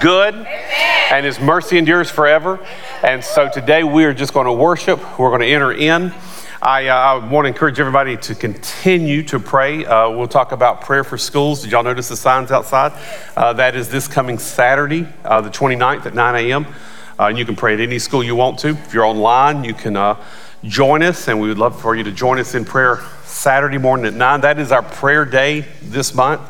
good and his mercy endures forever. And so today we are just going to worship. We're going to enter in. I, uh, I want to encourage everybody to continue to pray. Uh, we'll talk about prayer for schools. Did y'all notice the signs outside? Uh, that is this coming Saturday, uh, the 29th at 9 a.m. Uh, and you can pray at any school you want to. If you're online, you can uh, join us, and we would love for you to join us in prayer Saturday morning at 9. That is our prayer day this month.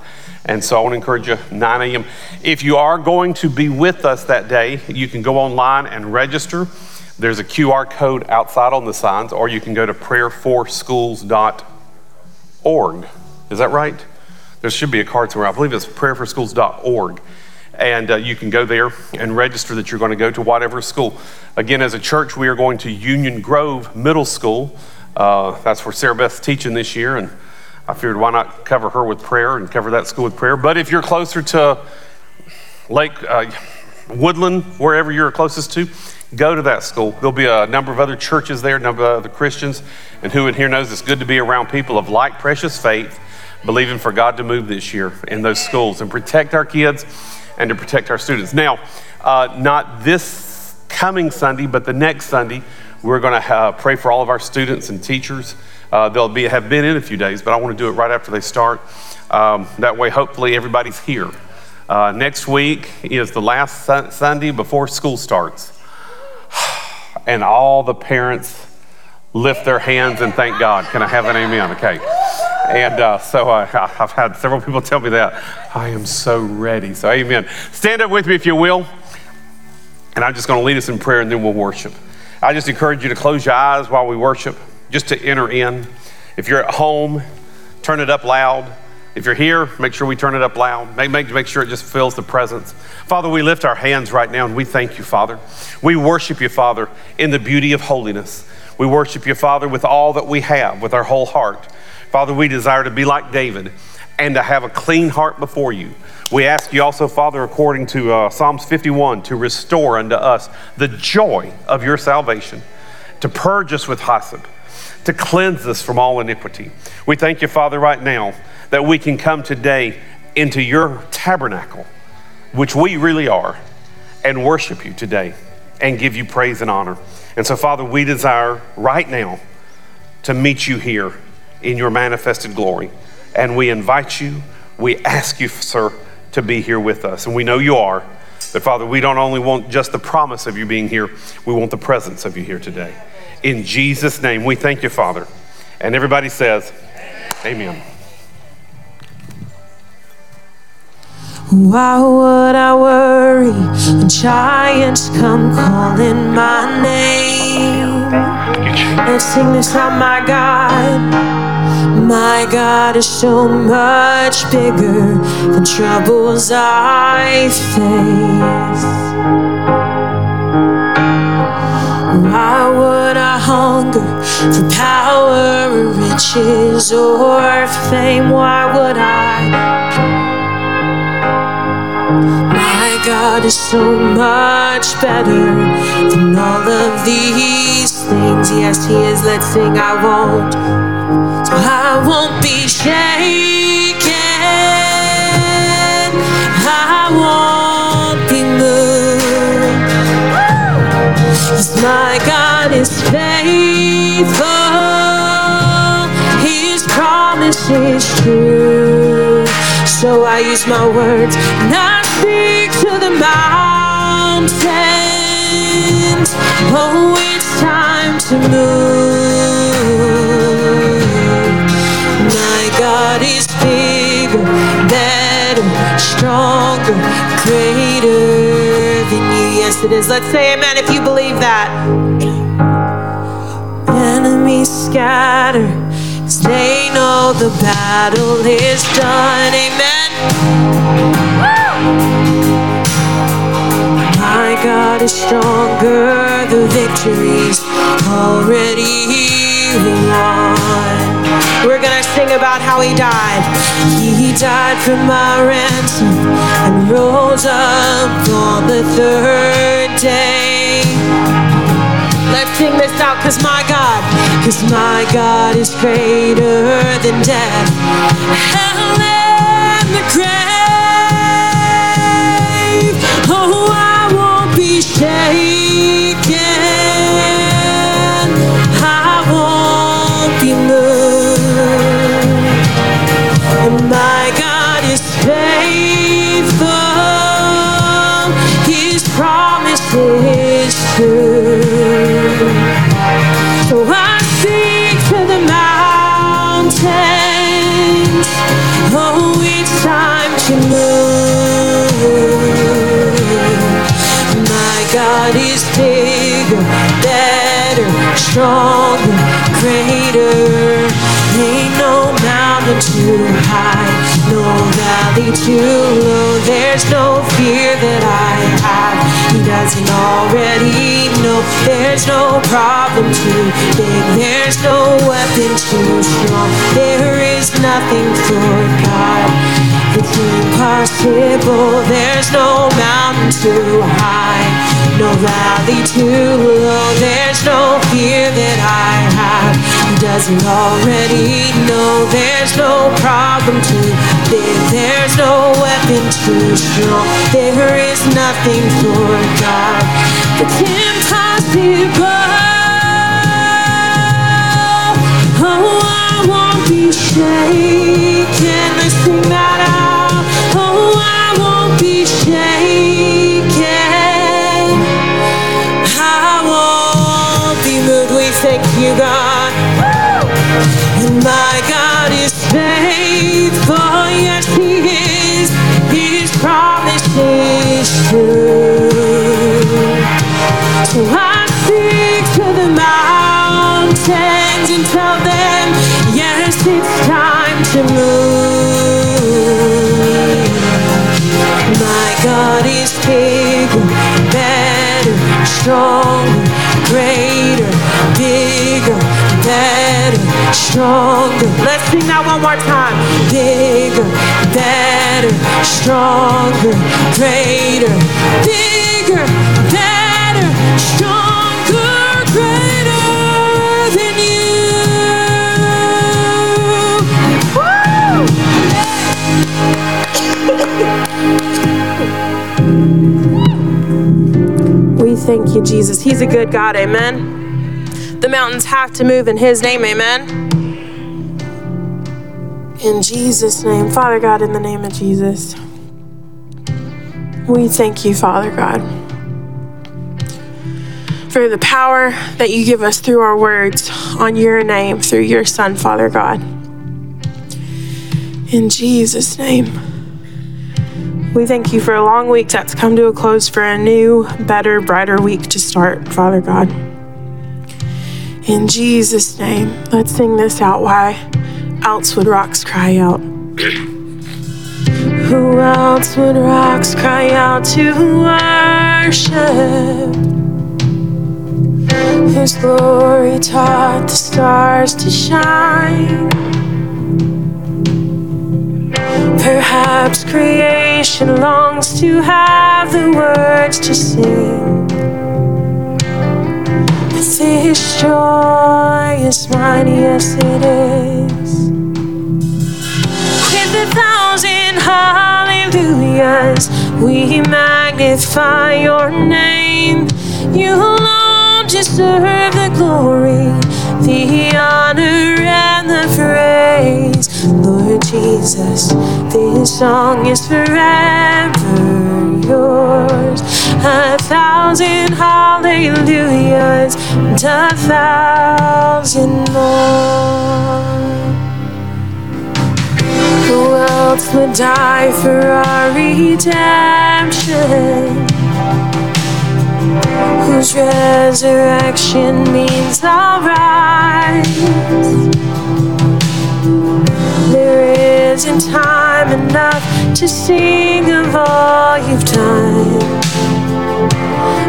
And so I want to encourage you, 9 a.m. If you are going to be with us that day, you can go online and register. There's a QR code outside on the signs, or you can go to prayerforschools.org. Is that right? There should be a card somewhere. I believe it's prayerforschools.org. And uh, you can go there and register that you're going to go to whatever school. Again, as a church, we are going to Union Grove Middle School. Uh, that's where Sarah Beth's teaching this year. And I figured why not cover her with prayer and cover that school with prayer. But if you're closer to Lake uh, Woodland, wherever you're closest to, go to that school. There'll be a number of other churches there, a number of other Christians, and who in here knows it's good to be around people of like precious faith, believing for God to move this year in those schools and protect our kids and to protect our students. Now, uh, not this coming Sunday, but the next Sunday, we're going to uh, pray for all of our students and teachers. Uh, they'll be have been in a few days, but I want to do it right after they start. Um, that way, hopefully, everybody's here. Uh, next week is the last su- Sunday before school starts and all the parents lift their hands and thank God. Can I have an amen? Okay. And uh, so uh, I've had several people tell me that. I am so ready. So, amen. Stand up with me if you will. And I'm just going to lead us in prayer and then we'll worship. I just encourage you to close your eyes while we worship, just to enter in. If you're at home, turn it up loud. If you're here, make sure we turn it up loud. Make, make, make sure it just fills the presence. Father, we lift our hands right now and we thank you, Father. We worship you, Father, in the beauty of holiness. We worship you, Father, with all that we have, with our whole heart. Father, we desire to be like David and to have a clean heart before you. We ask you also, Father, according to uh, Psalms 51, to restore unto us the joy of your salvation, to purge us with hyssop, to cleanse us from all iniquity. We thank you, Father, right now that we can come today into your tabernacle, which we really are, and worship you today and give you praise and honor. And so, Father, we desire right now to meet you here in your manifested glory. And we invite you, we ask you, sir, to be here with us. And we know you are. But Father, we don't only want just the promise of you being here, we want the presence of you here today. In Jesus' name, we thank you, Father. And everybody says, Amen. Why would I worry when giants come calling my name? Let's sing this out, my God. My God is so much bigger than troubles I face. Why would I hunger for power or riches or fame? Why would I? My God is so much better than all of these things. Yes, He is. Let's sing. I won't. So I won't be shaken. Is faithful. His promise is true. So I use my words I speak to the mountains. Oh, it's time to move. My God is bigger, better, stronger, greater than you. Yes, it is. Let's say amen if you believe that. Enemies scatter. Cause they know the battle is done. Amen. My God is stronger. The victory's already won. We're gonna sing about how he died. He died for my ransom and rose up on the third day. Let's sing this out, cause my God, cause my God is greater than death, hell and the grave. Oh, stronger, greater. Ain't no mountain too high, no valley too low. There's no fear that I have. He doesn't already know. There's no problem too big. There's no weapon too strong. There is nothing for God. It's impossible. There's no mountain too high, no valley too low. There's no fear that I have. Doesn't already know. There's no problem too big. There's no weapon too strong. There is nothing for God. It's impossible. Oh, I won't be shaken. So I speak to the mountains and tell them, stronger, greater, bigger, better, stronger. Let's sing that one more time. Bigger, better, stronger, greater, bigger, thank you, Jesus. He's a good God, amen. The mountains have to move in His name, amen. In Jesus' name, Father God, in the name of Jesus, we thank you, Father God, for the power that you give us through our words on your name, through your Son, Father God. In Jesus' name. We thank you for a long week that's come to a close for a new, better, brighter week to start, Father God. In Jesus' name, let's sing this out. Why else would rocks cry out? Who else would rocks cry out to worship? Whose glory taught the stars to shine? Perhaps creation longs to have the words to sing. This joy is mine, yes it is. With a thousand hallelujahs, we magnify your name. You alone deserve the glory, the honor, and the praise. Lord Jesus, this song is forever yours. A thousand hallelujahs and a thousand more. Who else would die for our redemption? Whose resurrection means our rise. There isn't time enough to sing of all you've done.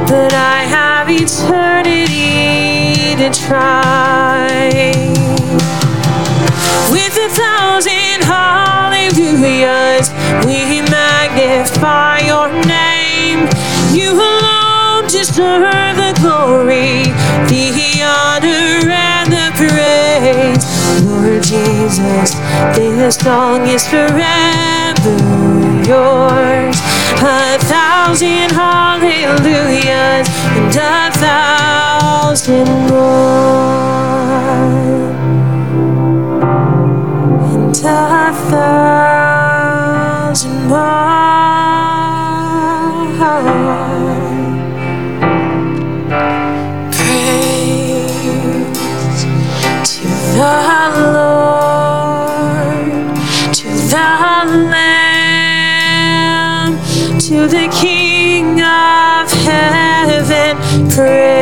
But I have eternity to try. With a thousand hallelujahs, we magnify your name. You alone deserve the glory, the honor, and the praise. Lord Jesus, this song is forever yours. A thousand hallelujahs and a thousand more and a thousand Lamb,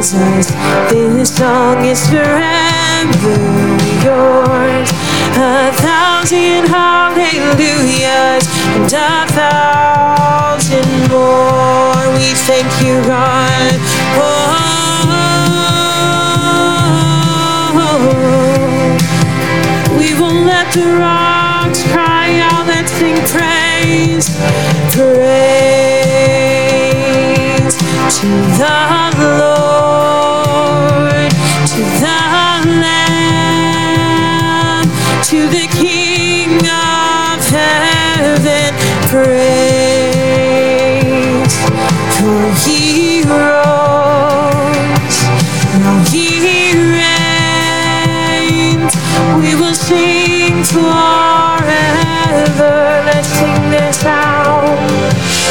Jesus, this song is forever yours. A thousand hallelujahs and a thousand more. We thank you, God. Oh, we will let the rocks cry out. Let's sing praise, praise to the now He reigns. We will sing forever. Let's sing this out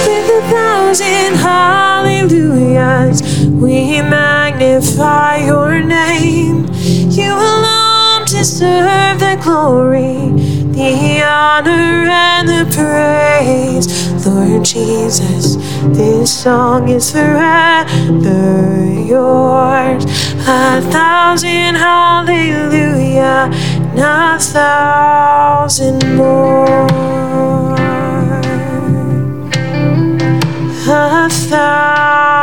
with a thousand hallelujahs. We magnify your name. You alone deserve the glory, the honor, and the praise. Lord Jesus, this song is forever yours. A thousand hallelujah, a thousand more a thousand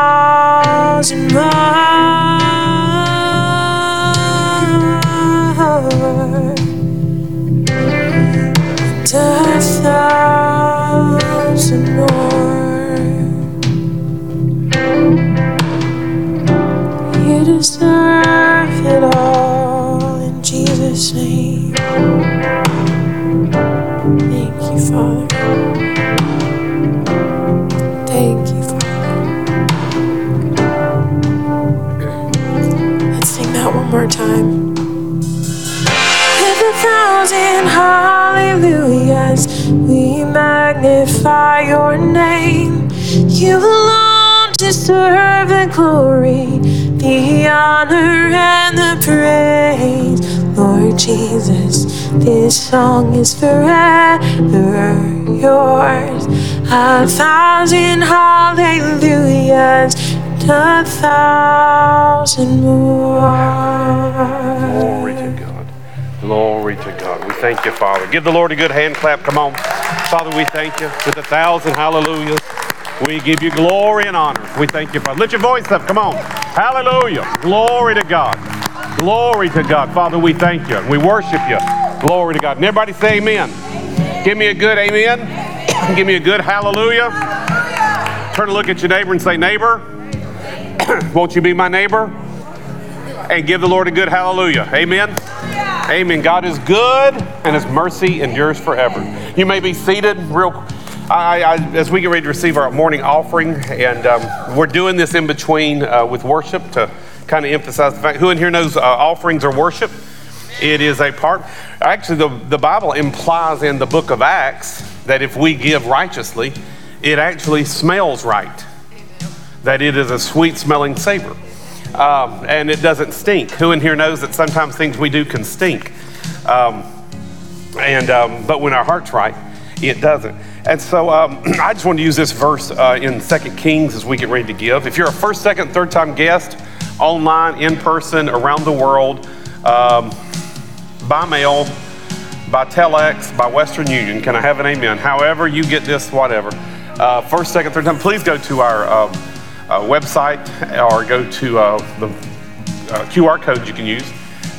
glory, the honor, and the praise. Lord Jesus, this song is forever yours. A thousand hallelujahs, and a thousand Glory more. to God. Glory to God. We thank you, Father. Give the Lord a good hand clap. Come on. Father, we thank you with a thousand hallelujahs. We give you glory and honor. We thank you, Father. Lift your voice up. Come on. Hallelujah. Glory to God. Glory to God. Father, we thank you. We worship you. Glory to God. And everybody say amen. Give me a good amen. Give me a good hallelujah. Turn to look at your neighbor and say, neighbor, won't you be my neighbor? And give the Lord a good hallelujah. Amen. Amen. God is good and his mercy endures forever. You may be seated real I, I, as we get ready to receive our morning offering, and um, we're doing this in between uh, with worship to kind of emphasize the fact who in here knows uh, offerings are worship? It is a part. Actually, the, the Bible implies in the book of Acts that if we give righteously, it actually smells right, that it is a sweet smelling savor. Um, and it doesn't stink. Who in here knows that sometimes things we do can stink? Um, and um, but when our heart's right, it doesn't. And so um, I just want to use this verse uh, in Second Kings as we get ready to give. If you're a first, second, third time guest, online, in person, around the world, um, by mail, by telex, by Western Union, can I have an amen? However you get this, whatever. Uh, first, second, third time, please go to our um, uh, website or go to uh, the uh, QR code you can use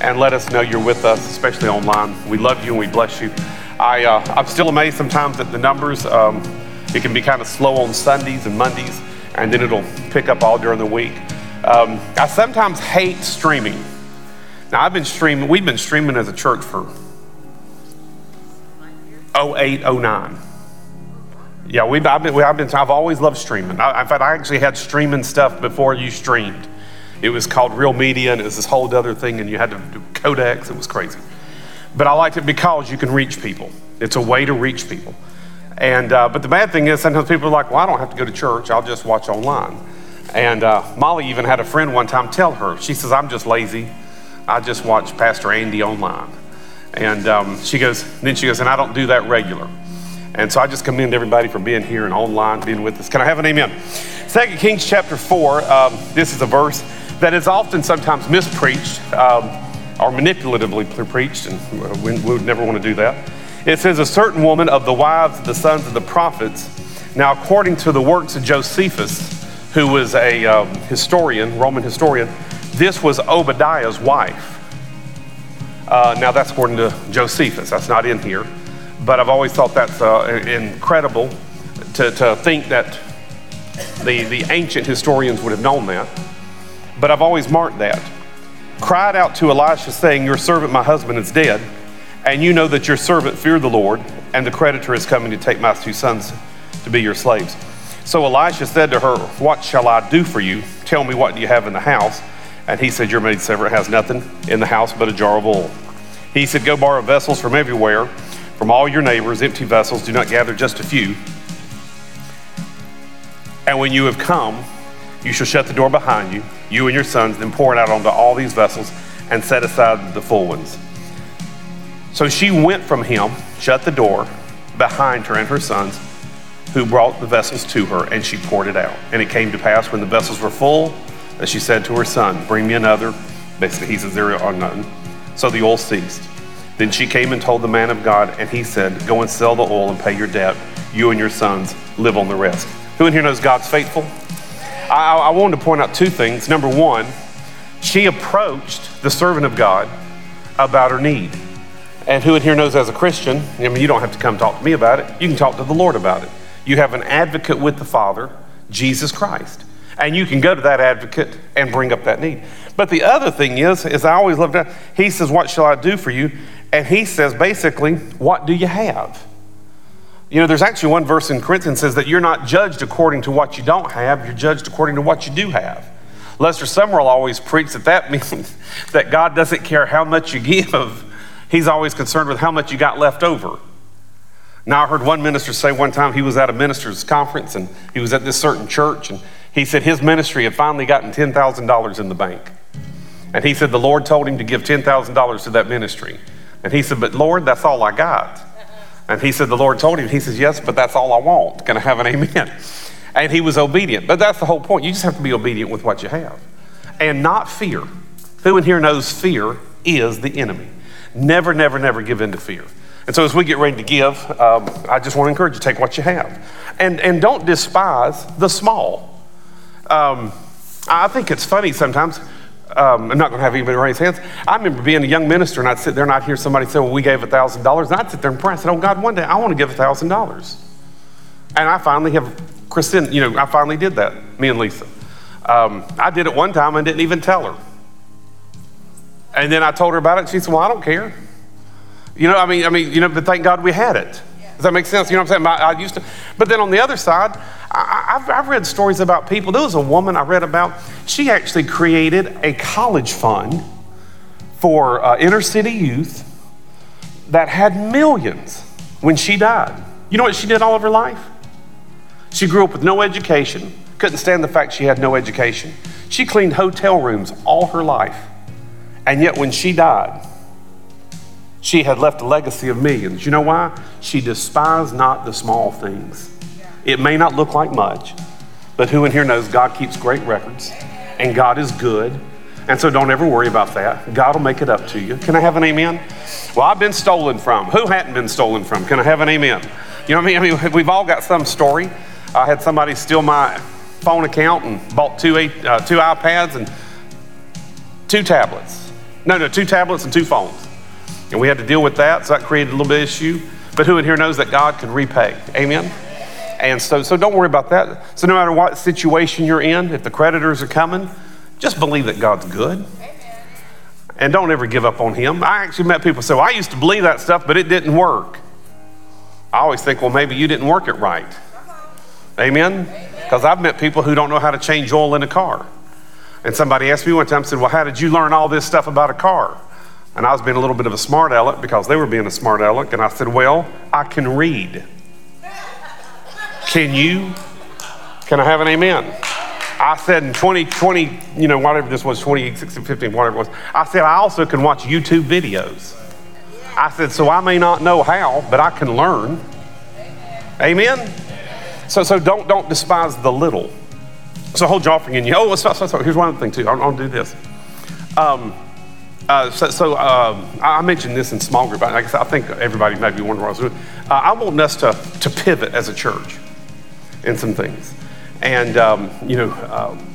and let us know you're with us, especially online. We love you and we bless you. I, uh, I'm still amazed sometimes at the numbers. Um, it can be kind of slow on Sundays and Mondays, and then it'll pick up all during the week. Um, I sometimes hate streaming. Now, I've been streaming, we've been streaming as a church for 08, 09. Yeah, we've, I've, been, I've, been, I've always loved streaming. I, in fact, I actually had streaming stuff before you streamed. It was called Real Media, and it was this whole other thing, and you had to do codecs. It was crazy. But I liked it because you can reach people. It's a way to reach people. And, uh, but the bad thing is, sometimes people are like, well, I don't have to go to church, I'll just watch online. And uh, Molly even had a friend one time tell her, she says, I'm just lazy. I just watch Pastor Andy online. And um, she goes, then she goes, and I don't do that regular. And so I just commend everybody for being here and online, being with us. Can I have an amen? Second Kings chapter 4, um, this is a verse that is often sometimes mispreached um, or manipulatively preached, and we, we would never want to do that. It says, A certain woman of the wives of the sons of the prophets, now according to the works of Josephus, who was a um, historian, Roman historian, this was Obadiah's wife. Uh, now, that's according to Josephus. That's not in here. But I've always thought that's uh, incredible to, to think that the, the ancient historians would have known that. But I've always marked that. Cried out to Elisha, saying, Your servant, my husband, is dead, and you know that your servant feared the Lord, and the creditor is coming to take my two sons to be your slaves. So Elisha said to her, What shall I do for you? Tell me what you have in the house? And he said, Your maid servant has nothing in the house but a jar of oil. He said, Go borrow vessels from everywhere, from all your neighbors, empty vessels. Do not gather just a few. And when you have come, you shall shut the door behind you, you and your sons, then pour it out onto all these vessels and set aside the full ones. So she went from him, shut the door behind her and her sons, who brought the vessels to her, and she poured it out. And it came to pass when the vessels were full that she said to her son, Bring me another. Basically, he says, There are none. So the oil ceased. Then she came and told the man of God, and he said, Go and sell the oil and pay your debt. You and your sons live on the rest. Who in here knows God's faithful? I, I wanted to point out two things. Number one, she approached the servant of God about her need. And who in here knows as a Christian, I mean, you don't have to come talk to me about it. You can talk to the Lord about it. You have an advocate with the Father, Jesus Christ. And you can go to that advocate and bring up that need. But the other thing is, is I always love that. He says, What shall I do for you? And he says, basically, What do you have? You know, there's actually one verse in Corinthians says that you're not judged according to what you don't have, you're judged according to what you do have. Lester Sumrall always preached that that means that God doesn't care how much you give, He's always concerned with how much you got left over. Now, I heard one minister say one time he was at a minister's conference and he was at this certain church, and he said his ministry had finally gotten $10,000 in the bank. And he said the Lord told him to give $10,000 to that ministry. And he said, But Lord, that's all I got. And he said, The Lord told him, He says, Yes, but that's all I want. Can I have an amen? And he was obedient. But that's the whole point. You just have to be obedient with what you have and not fear. Who in here knows fear is the enemy? Never, never, never give in to fear. And so as we get ready to give, um, I just want to encourage you take what you have. And, and don't despise the small. Um, I think it's funny sometimes um, I'm not going to have anybody raise hands. I remember being a young minister and I'd sit there and I'd hear somebody say, Well, we gave $1,000. And I'd sit there and pray. I said, Oh, God, one day I want to give $1,000. And I finally have, Kristen, you know, I finally did that, me and Lisa. Um, I did it one time and didn't even tell her. And then I told her about it. She said, Well, I don't care. You know, I mean, I mean, you know, but thank God we had it. Does that make sense? You know what I'm saying? I, I used to, but then on the other side, I, have I've read stories about people. There was a woman I read about. She actually created a college fund for uh, inner city youth that had millions when she died. You know what she did all of her life? She grew up with no education, couldn't stand the fact she had no education. She cleaned hotel rooms all her life. And yet, when she died, she had left a legacy of millions. You know why? She despised not the small things. It may not look like much, but who in here knows God keeps great records and God is good. And so don't ever worry about that. God will make it up to you. Can I have an amen? Well, I've been stolen from. Who hadn't been stolen from? Can I have an amen? You know what I mean? I mean, we've all got some story. I had somebody steal my phone account and bought two, uh, two iPads and two tablets. No, no, two tablets and two phones. And we had to deal with that, so that created a little bit of issue. But who in here knows that God can repay? Amen? And so, so don't worry about that. So no matter what situation you're in, if the creditors are coming, just believe that God's good. And don't ever give up on Him. I actually met people say, well, I used to believe that stuff, but it didn't work. I always think, well, maybe you didn't work it right. Uh-huh. Amen? Because I've met people who don't know how to change oil in a car. And somebody asked me one time, said, Well, how did you learn all this stuff about a car? And I was being a little bit of a smart aleck because they were being a smart aleck. And I said, Well, I can read. Can you? Can I have an amen? I said in 2020, you know, whatever this was, 2016, 15, whatever it was, I said, I also can watch YouTube videos. I said, so I may not know how, but I can learn. Amen? So, so don't, don't despise the little. So hold your offering in you. Oh, so, here's one other thing too. I'll, I'll do this. Um, uh, so, so um, I mentioned this in small group. I, I think everybody may be wondering what I was doing. Uh, I want us to, to pivot as a church in some things. And, um, you know, um,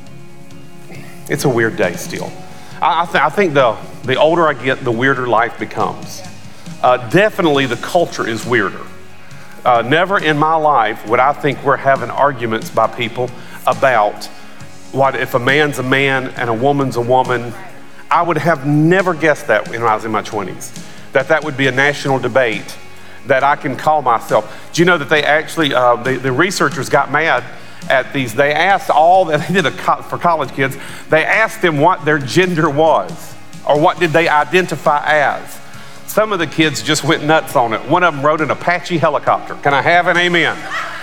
it's a weird day still. I, I, th- I, think the, the older I get, the weirder life becomes. Uh, definitely the culture is weirder. Uh, never in my life would I think we're having arguments by people about what if a man's a man and a woman's a woman. I would have never guessed that when I was in my 20s, that that would be a national debate that I can call myself. Do you know that they actually, uh, the, the researchers got mad at these. They asked all, that they did it for college kids, they asked them what their gender was or what did they identify as. Some of the kids just went nuts on it. One of them rode an Apache helicopter. Can I have an amen?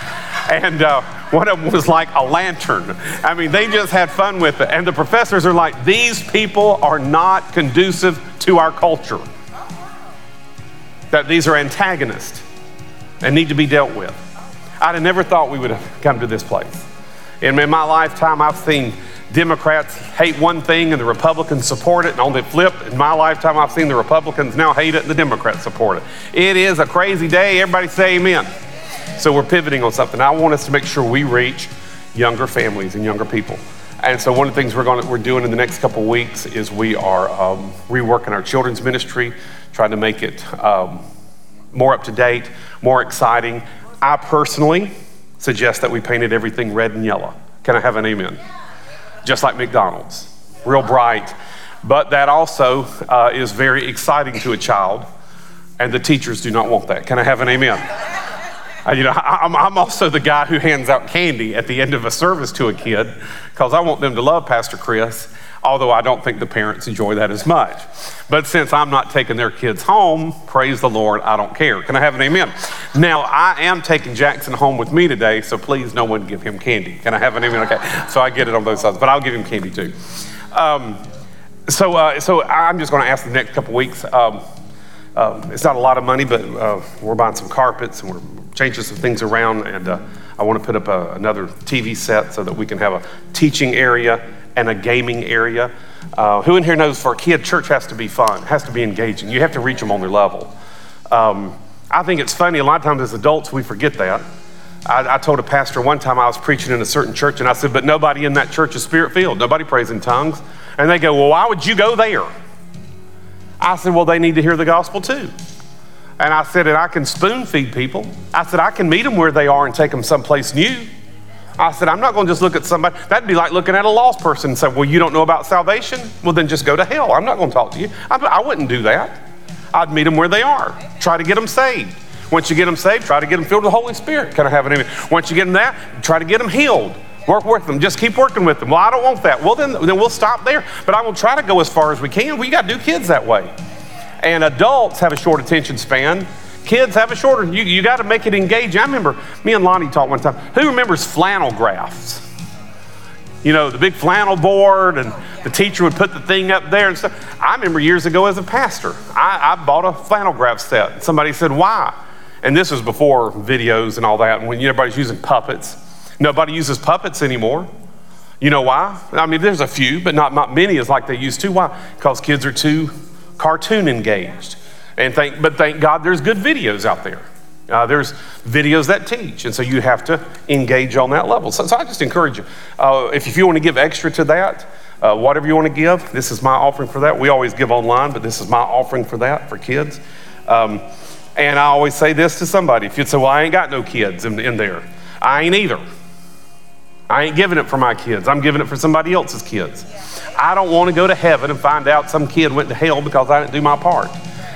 And uh, one of them was like a lantern. I mean, they just had fun with it. And the professors are like, these people are not conducive to our culture. That these are antagonists and need to be dealt with. I'd have never thought we would have come to this place. And in my lifetime, I've seen Democrats hate one thing and the Republicans support it. And on the flip, in my lifetime, I've seen the Republicans now hate it and the Democrats support it. It is a crazy day. Everybody say amen. So we're pivoting on something. I want us to make sure we reach younger families and younger people. And so one of the things we're going to, we're doing in the next couple weeks is we are um, reworking our children's ministry, trying to make it um, more up to date, more exciting, I personally suggest that we painted everything red and yellow. Can I have an amen? Just like McDonald's, real bright. But that also uh, is very exciting to a child, and the teachers do not want that. Can I have an amen? You know, I'm, I'm also the guy who hands out candy at the end of a service to a kid because I want them to love Pastor Chris although I don't think the parents enjoy that as much. But since I'm not taking their kids home, praise the Lord, I don't care. Can I have an amen? Now, I am taking Jackson home with me today, so please no one give him candy. Can I have an amen? Okay, so I get it on both sides, but I'll give him candy too. Um, so, uh, so I'm just going to ask the next couple weeks. Um, uh, it's not a lot of money, but uh, we're buying some carpets and we're changing some things around, and uh, I want to put up a, another TV set so that we can have a teaching area and a gaming area. Uh, who in here knows for a kid, church has to be fun, has to be engaging. You have to reach them on their level. Um, I think it's funny, a lot of times as adults, we forget that. I, I, told a pastor one time I was preaching in a certain church, and I said, But nobody in that church is spirit filled. Nobody prays in tongues. And they go, Well, why would you go there? I said, Well, they need to hear the gospel too. And I said, And I can spoon feed people. I said, I can meet them where they are and take them someplace new. I said, I'm not going to just look at somebody. That'd be like looking at a lost person and say, Well, you don't know about salvation? Well, then just go to hell. I'm not going to talk to you. I, I wouldn't do that. I'd meet them where they are, try to get them saved. Once you get them saved, try to get them filled with the Holy Spirit. Kind of have an amen. Once you get them that, try to get them healed. Work with them. Just keep working with them. Well, I don't want that. Well, then, then we'll stop there. But I will try to go as far as we can. We got to do kids that way. And adults have a short attention span. Kids have a shorter, you, you got to make it engaging. I remember me and Lonnie talked one time. Who remembers flannel graphs? You know, the big flannel board, and the teacher would put the thing up there and stuff. I remember years ago as a pastor, I, I bought a flannel graph set. Somebody said, Why? And this was before videos and all that, and when everybody's using puppets. Nobody uses puppets anymore. You know why? I mean, there's a few, but not, not many as like they used to. Why? Because kids are too cartoon engaged. And thank, but thank God there's good videos out there. Uh, there's videos that teach, and so you have to engage on that level. So, so I just encourage you, uh, if, if you want to give extra to that, Uh, whatever you want to give, this is my offering for that. We always give online, but this is my offering for that for kids. Um, and I always say this to somebody if you'd say, Well, I ain't got no kids in, in there, I ain't either. I ain't giving it for my kids, I'm giving it for somebody else's kids. I don't want to go to heaven and find out some kid went to hell because I didn't do my part.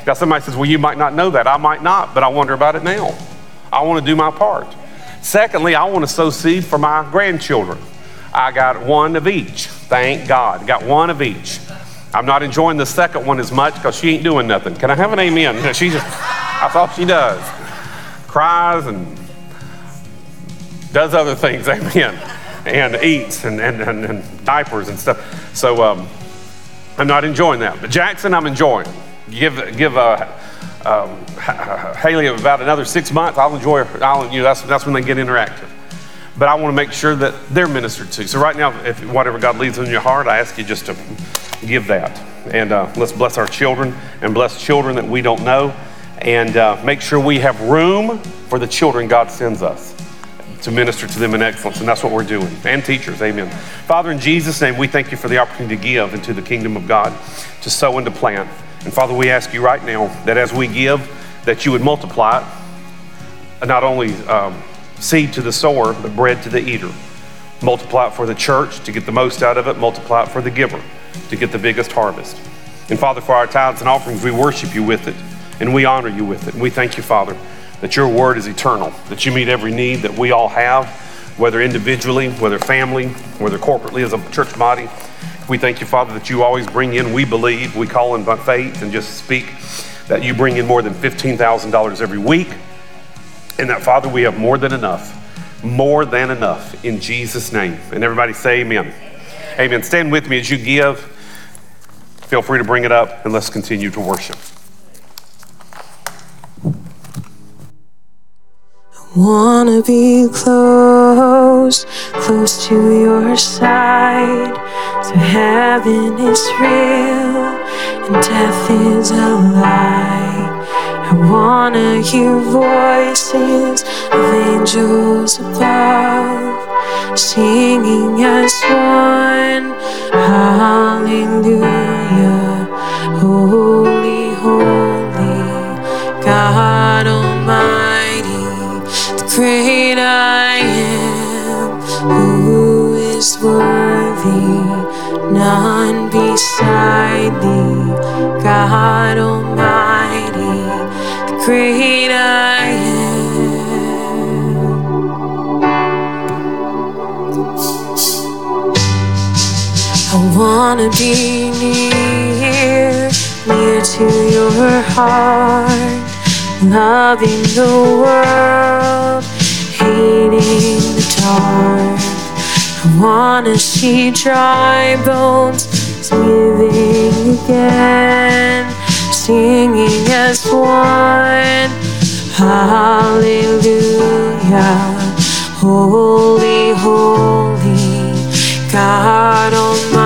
Now, somebody says, Well, you might not know that. I might not, but I wonder about it now. I want to do my part. Secondly, I want to sow seed for my grandchildren. I got one of each. Thank God. Got one of each. I'm not enjoying the second one as much because she ain't doing nothing. Can I have an amen? She just, that's all she does. Cries and does other things, amen. And eats and, and, and, and diapers and stuff. So um, I'm not enjoying that. But Jackson, I'm enjoying. Give, give uh, um, Haley about another six months. I'll enjoy, I'll, you know, that's, that's when they get interactive but I want to make sure that they're ministered to. So right now, if whatever God leads in your heart, I ask you just to give that. And uh, let's bless our children and bless children that we don't know, and uh, make sure we have room for the children God sends us to minister to them in excellence. And that's what we're doing. And teachers, amen. Father, in Jesus' name, we thank you for the opportunity to give into the kingdom of God, to sow and to plant. And Father, we ask you right now that as we give, that you would multiply it, not only um, seed to the sower, but bread to the eater. Multiply it for the church to get the most out of it, multiply it for the giver to get the biggest harvest. And Father, for our tithes and offerings, we worship you with it and we honor you with it. And we thank you, Father, that your word is eternal, that you meet every need that we all have, whether individually, whether family, whether corporately as a church body. We thank you, Father, that you always bring in, we believe, we call in by faith and just speak that you bring in more than $15,000 every week and that, Father, we have more than enough, more than enough in Jesus' name. And everybody say amen. Amen. Stand with me as you give. Feel free to bring it up and let's continue to worship. Wanna be close, close to your side. So heaven is real and death is a lie. I wanna hear voices of angels above singing as one. Hallelujah. Wanna be near, near to your heart, loving the world, hating the dark. I wanna see dry bones living again singing as one. Hallelujah. Holy, holy, God Almighty,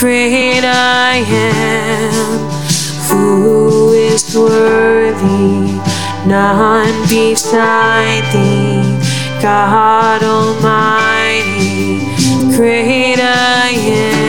great I am, who is worthy, none beside thee, God Almighty, the great I am.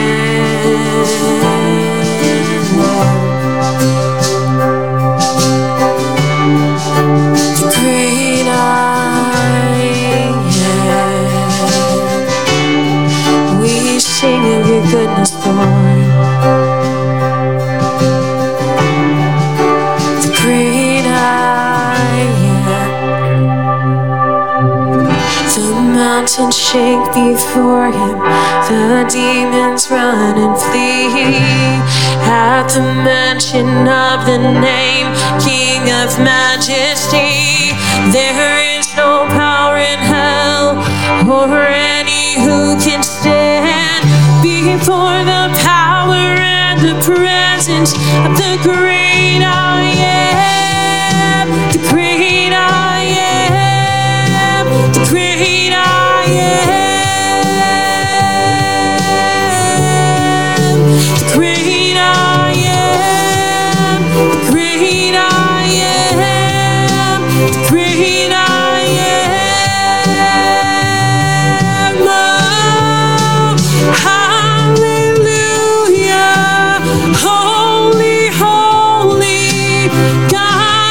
Mountains shake before him, the demons run and flee. At the mention of the name, King of Majesty, there is no power in hell or any who can stand before the power and the presence of the great God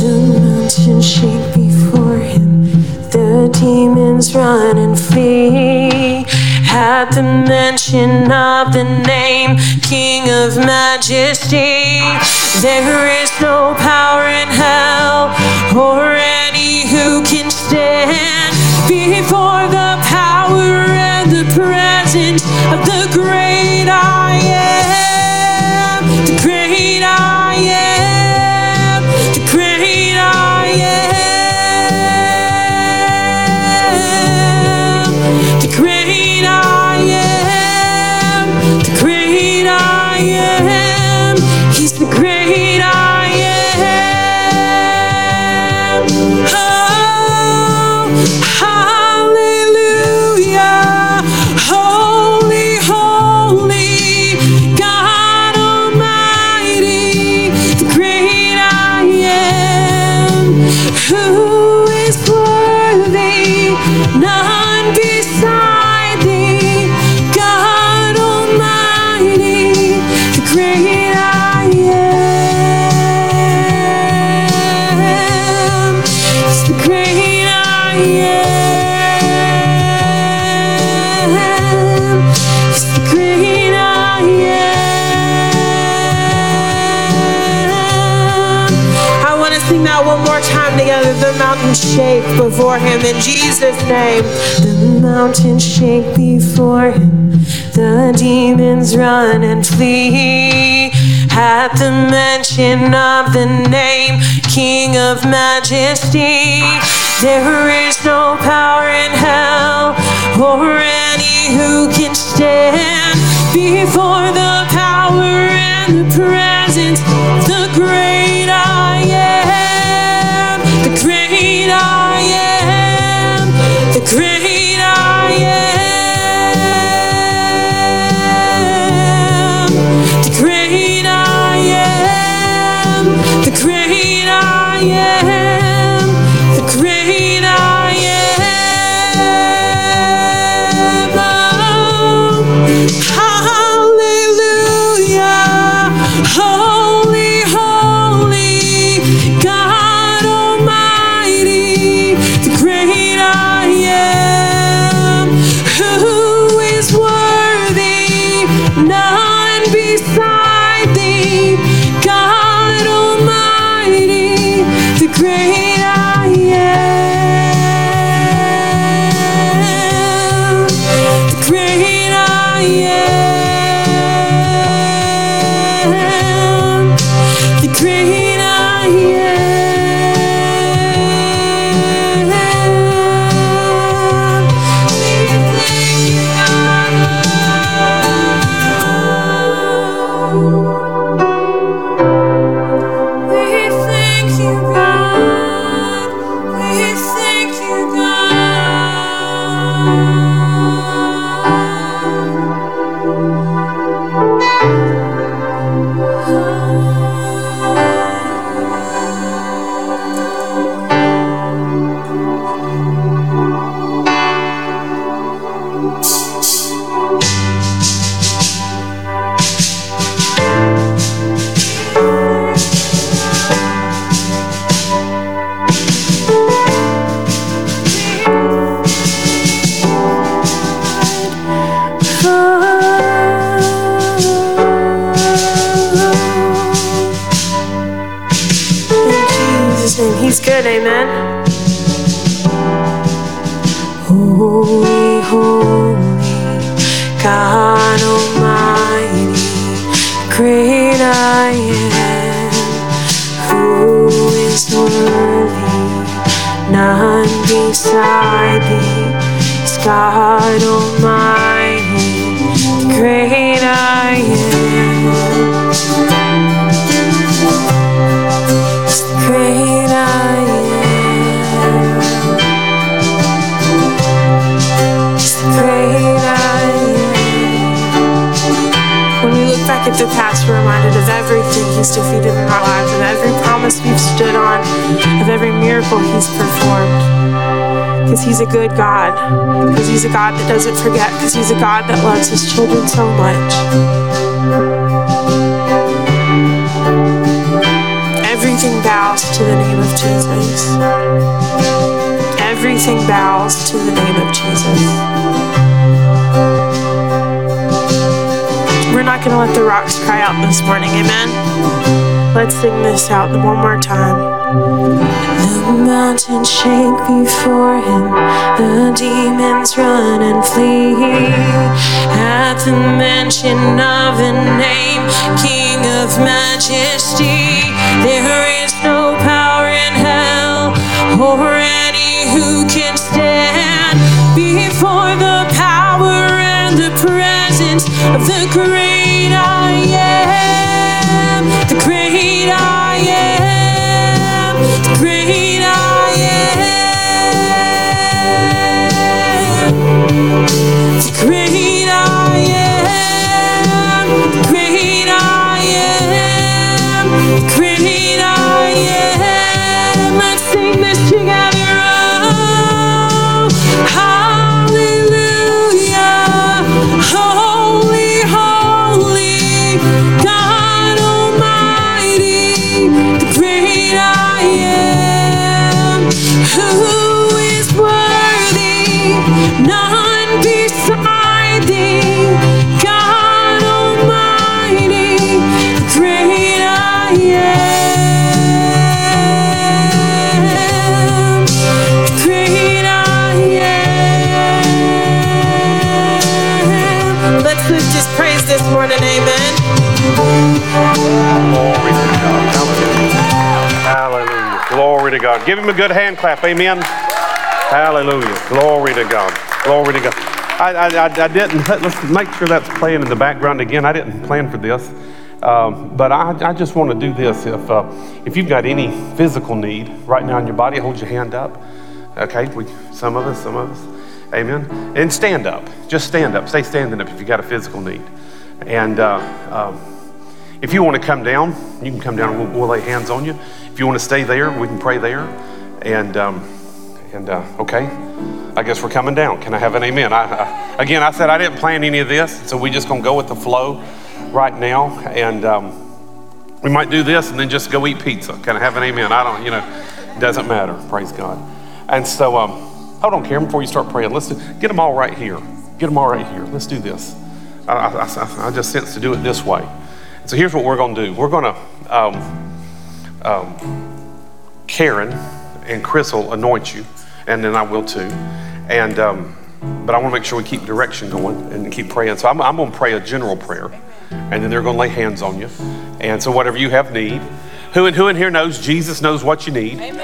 the mountains. Shake before him. The demons run and flee. At the mention of the name King of Majesty, there is no power in hell or any who can stand before the power and the presence of the great I shake before him in Jesus' name. The mountains shake before him. The demons run and flee at the mention of the name King of Majesty. There is no power in hell or any who can stand before the power and the presence the great He's defeated in our lives, of every promise we've stood on, of every miracle He's performed. Because He's a good God. Because He's a God that doesn't forget. Because He's a God that loves His children so much. Everything bows to the name of Jesus. Everything bows to the name of Jesus. Not going to let the rocks cry out this morning, amen? Let's sing this out one more time. The mountains shake before him, the demons run and flee. At the mention of the name, King of Majesty, presence of the great I am. The great I am. The great I am. The great I am. The great I am. The great I am. Am. God. Give him a good hand clap. Amen. Hallelujah. Glory to God. Glory to God. I, I, I, didn't, let's make sure that's playing in the background again. I didn't plan for this. Um, but I, I just want to do this. If, uh, if you've got any physical need right now in your body, hold your hand up. Okay, we, some of us, some of us. Amen. And stand up. Just stand up. Stay standing up if you've got a physical need. And uh, um, if you want to come down, you can come down and we'll, we'll lay hands on you. If you want to stay there, we can pray there. And um, and uh, okay, I guess we're coming down. Can I have an amen? I, I, again, I said I didn't plan any of this, so we're just gonna go with the flow right now. And um, we might do this and then just go eat pizza. Can I have an amen? I don't, you know, doesn't matter. Praise God. And so, um, hold on, Karen, before you start praying, let's do, get them all right here. Get them all right here. Let's do this. I, I, I just sense to do it this way. So here's what we're going to do. We're going to, um, um, Karen and Chris will anoint you, and then I will too. And um, but I want to make sure we keep direction going and keep praying. So I'm, I'm going to pray a general prayer, and then they're going to lay hands on you. And so whatever you have need, who in who in here knows Jesus knows what you need? Amen.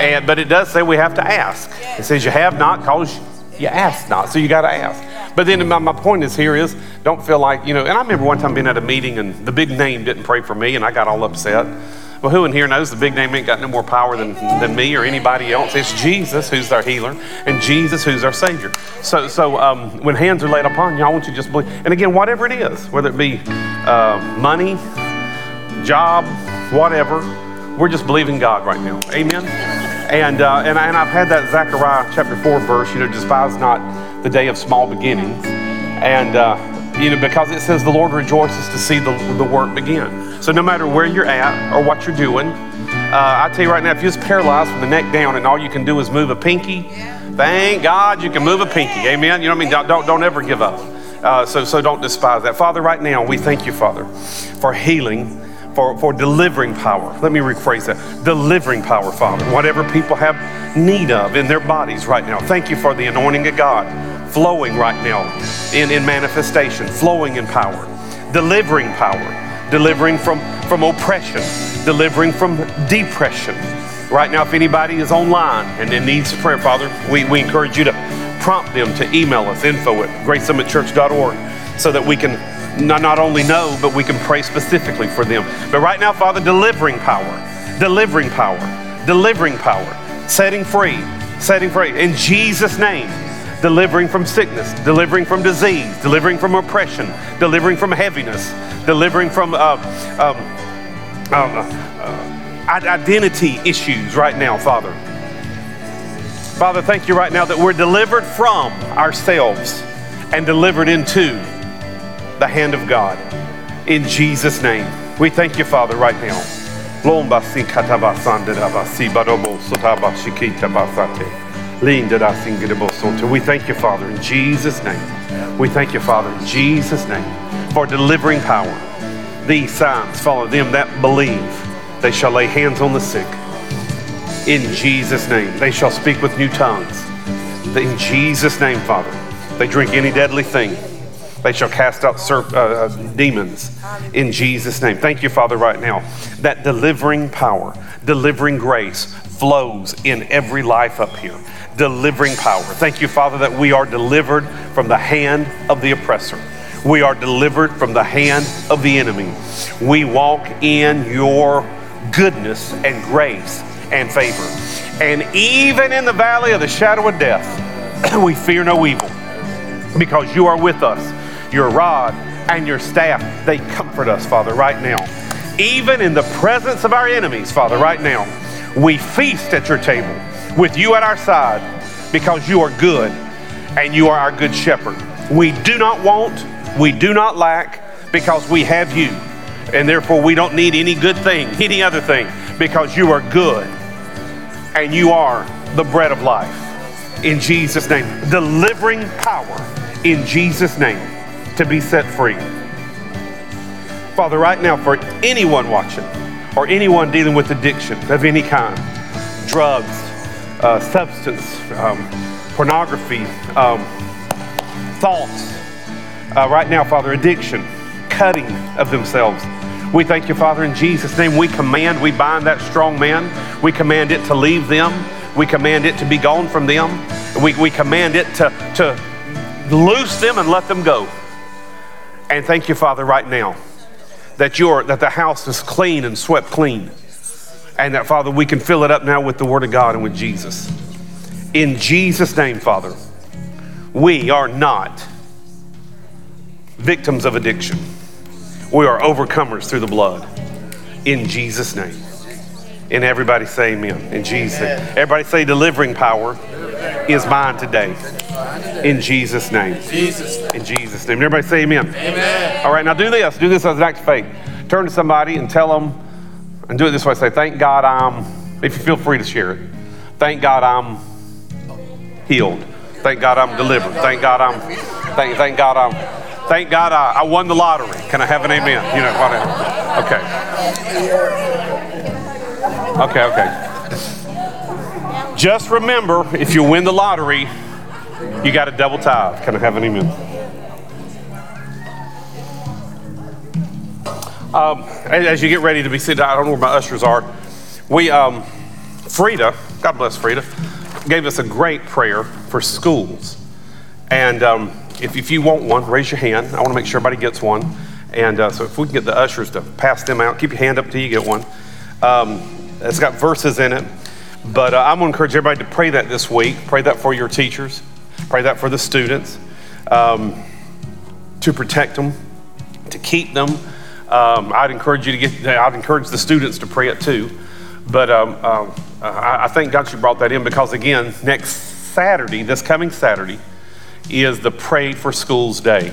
And but it does say we have to ask. It says you have not cause you ask not. So you got to ask. But then my, my point is here is don't feel like, you know, and I remember one time being at a meeting and the big name didn't pray for me and I got all upset. Well, who in here knows the big name ain't got no more power than, than me or anybody else? It's Jesus who's our healer and Jesus who's our Savior. So, so um, when hands are laid upon you, I want you to just believe. And again, whatever it is, whether it be uh, money, job, whatever, we're just believing God right now. Amen. And, uh, and, I, and I've had that Zechariah chapter 4 verse, you know, despise not the day of small beginnings. And, uh, you know, because it says the Lord rejoices to see the, the work begin. So no matter where you're at or what you're doing, uh, I tell you right now, if you're just paralyzed from the neck down and all you can do is move a pinky, thank God you can move a pinky. Amen. You know what I mean? Don't, don't, don't ever give up. Uh, so, so don't despise that. Father, right now, we thank you, Father, for healing for, for delivering power. Let me rephrase that delivering power, Father. Whatever people have need of in their bodies right now. Thank you for the anointing of God flowing right now in, in manifestation, flowing in power, delivering power, delivering from, from oppression, delivering from depression. Right now, if anybody is online and it needs a prayer, Father, we, we encourage you to prompt them to email us info at gracesummitchurch.org so that we can not only know, but we can pray specifically for them. But right now, Father, delivering power, delivering power, delivering power, setting free, setting free. In Jesus' name, delivering from sickness, delivering from disease, delivering from oppression, delivering from heaviness, delivering from uh, um, uh, uh, identity issues right now, Father. Father, thank you right now that we're delivered from ourselves and delivered into the hand of God. In Jesus' name, we thank you, Father, right now. We thank you, Father, in Jesus' name. We thank you, Father, in Jesus' name, for delivering power. These signs follow them that believe. They shall lay hands on the sick. In Jesus' name, they shall speak with new tongues. In Jesus' name, Father, they drink any deadly thing. They shall cast out serp- uh, uh, demons in Jesus' name. Thank you, Father, right now. That delivering power, delivering grace flows in every life up here delivering power. Thank you, Father, that we are delivered from the hand of the oppressor. We are delivered from the hand of the enemy. We walk in your goodness and grace and favor. And even in the valley of the shadow of death, we fear no evil because you are with us. Your rod and your staff, they comfort us, Father, right now. Even in the presence of our enemies, Father, right now, we feast at your table with you at our side because you are good and you are our good shepherd. We do not want, we do not lack because we have you. And therefore, we don't need any good thing, any other thing, because you are good and you are the bread of life. In Jesus' name, delivering power in Jesus' name to be set free. Father, right now, for anyone watching or anyone dealing with addiction of any kind, drugs, uh, substance, um, pornography, um, thoughts. Uh, right now, Father, addiction, cutting of themselves. We thank you, Father, in Jesus' name. We command, we bind that strong man. We command it to leave them. We command it to be gone from them. We, we command it to, to loose them and let them go. And thank you, Father, right now that, you that the house is clean and swept clean. And that, Father, we can fill it up now with the Word of God and with Jesus. In Jesus' name, Father, we are not victims of addiction. We are overcomers through the blood. In Jesus' name. And everybody say amen. In Jesus' name. Everybody say delivering power is mine today. In Jesus' name. In Jesus' name. Everybody say amen. Amen. All right, now do this. Do this as an act of faith. Turn to somebody and tell them, and do it this way. Say, thank God I'm, if you feel free to share it, thank God I'm healed. Thank God I'm delivered. Thank God I'm, thank, thank God I'm, thank God I, I won the lottery. Can I have an amen? You know, whatever. Okay. Okay, okay. Just remember, if you win the lottery, you got a double tithe. Can I have an amen? Um, as you get ready to be seated, I don't know where my ushers are. We, um, Frida, God bless Frida, gave us a great prayer for schools. And um, if, if you want one, raise your hand. I want to make sure everybody gets one. And uh, so if we can get the ushers to pass them out, keep your hand up till you get one. Um, it's got verses in it. But uh, I'm going to encourage everybody to pray that this week. Pray that for your teachers. Pray that for the students. Um, to protect them, to keep them, um, I'd encourage you to get, I'd encourage the students to pray it too. But um, um, I, I thank God you brought that in because, again, next Saturday, this coming Saturday, is the Pray for Schools Day.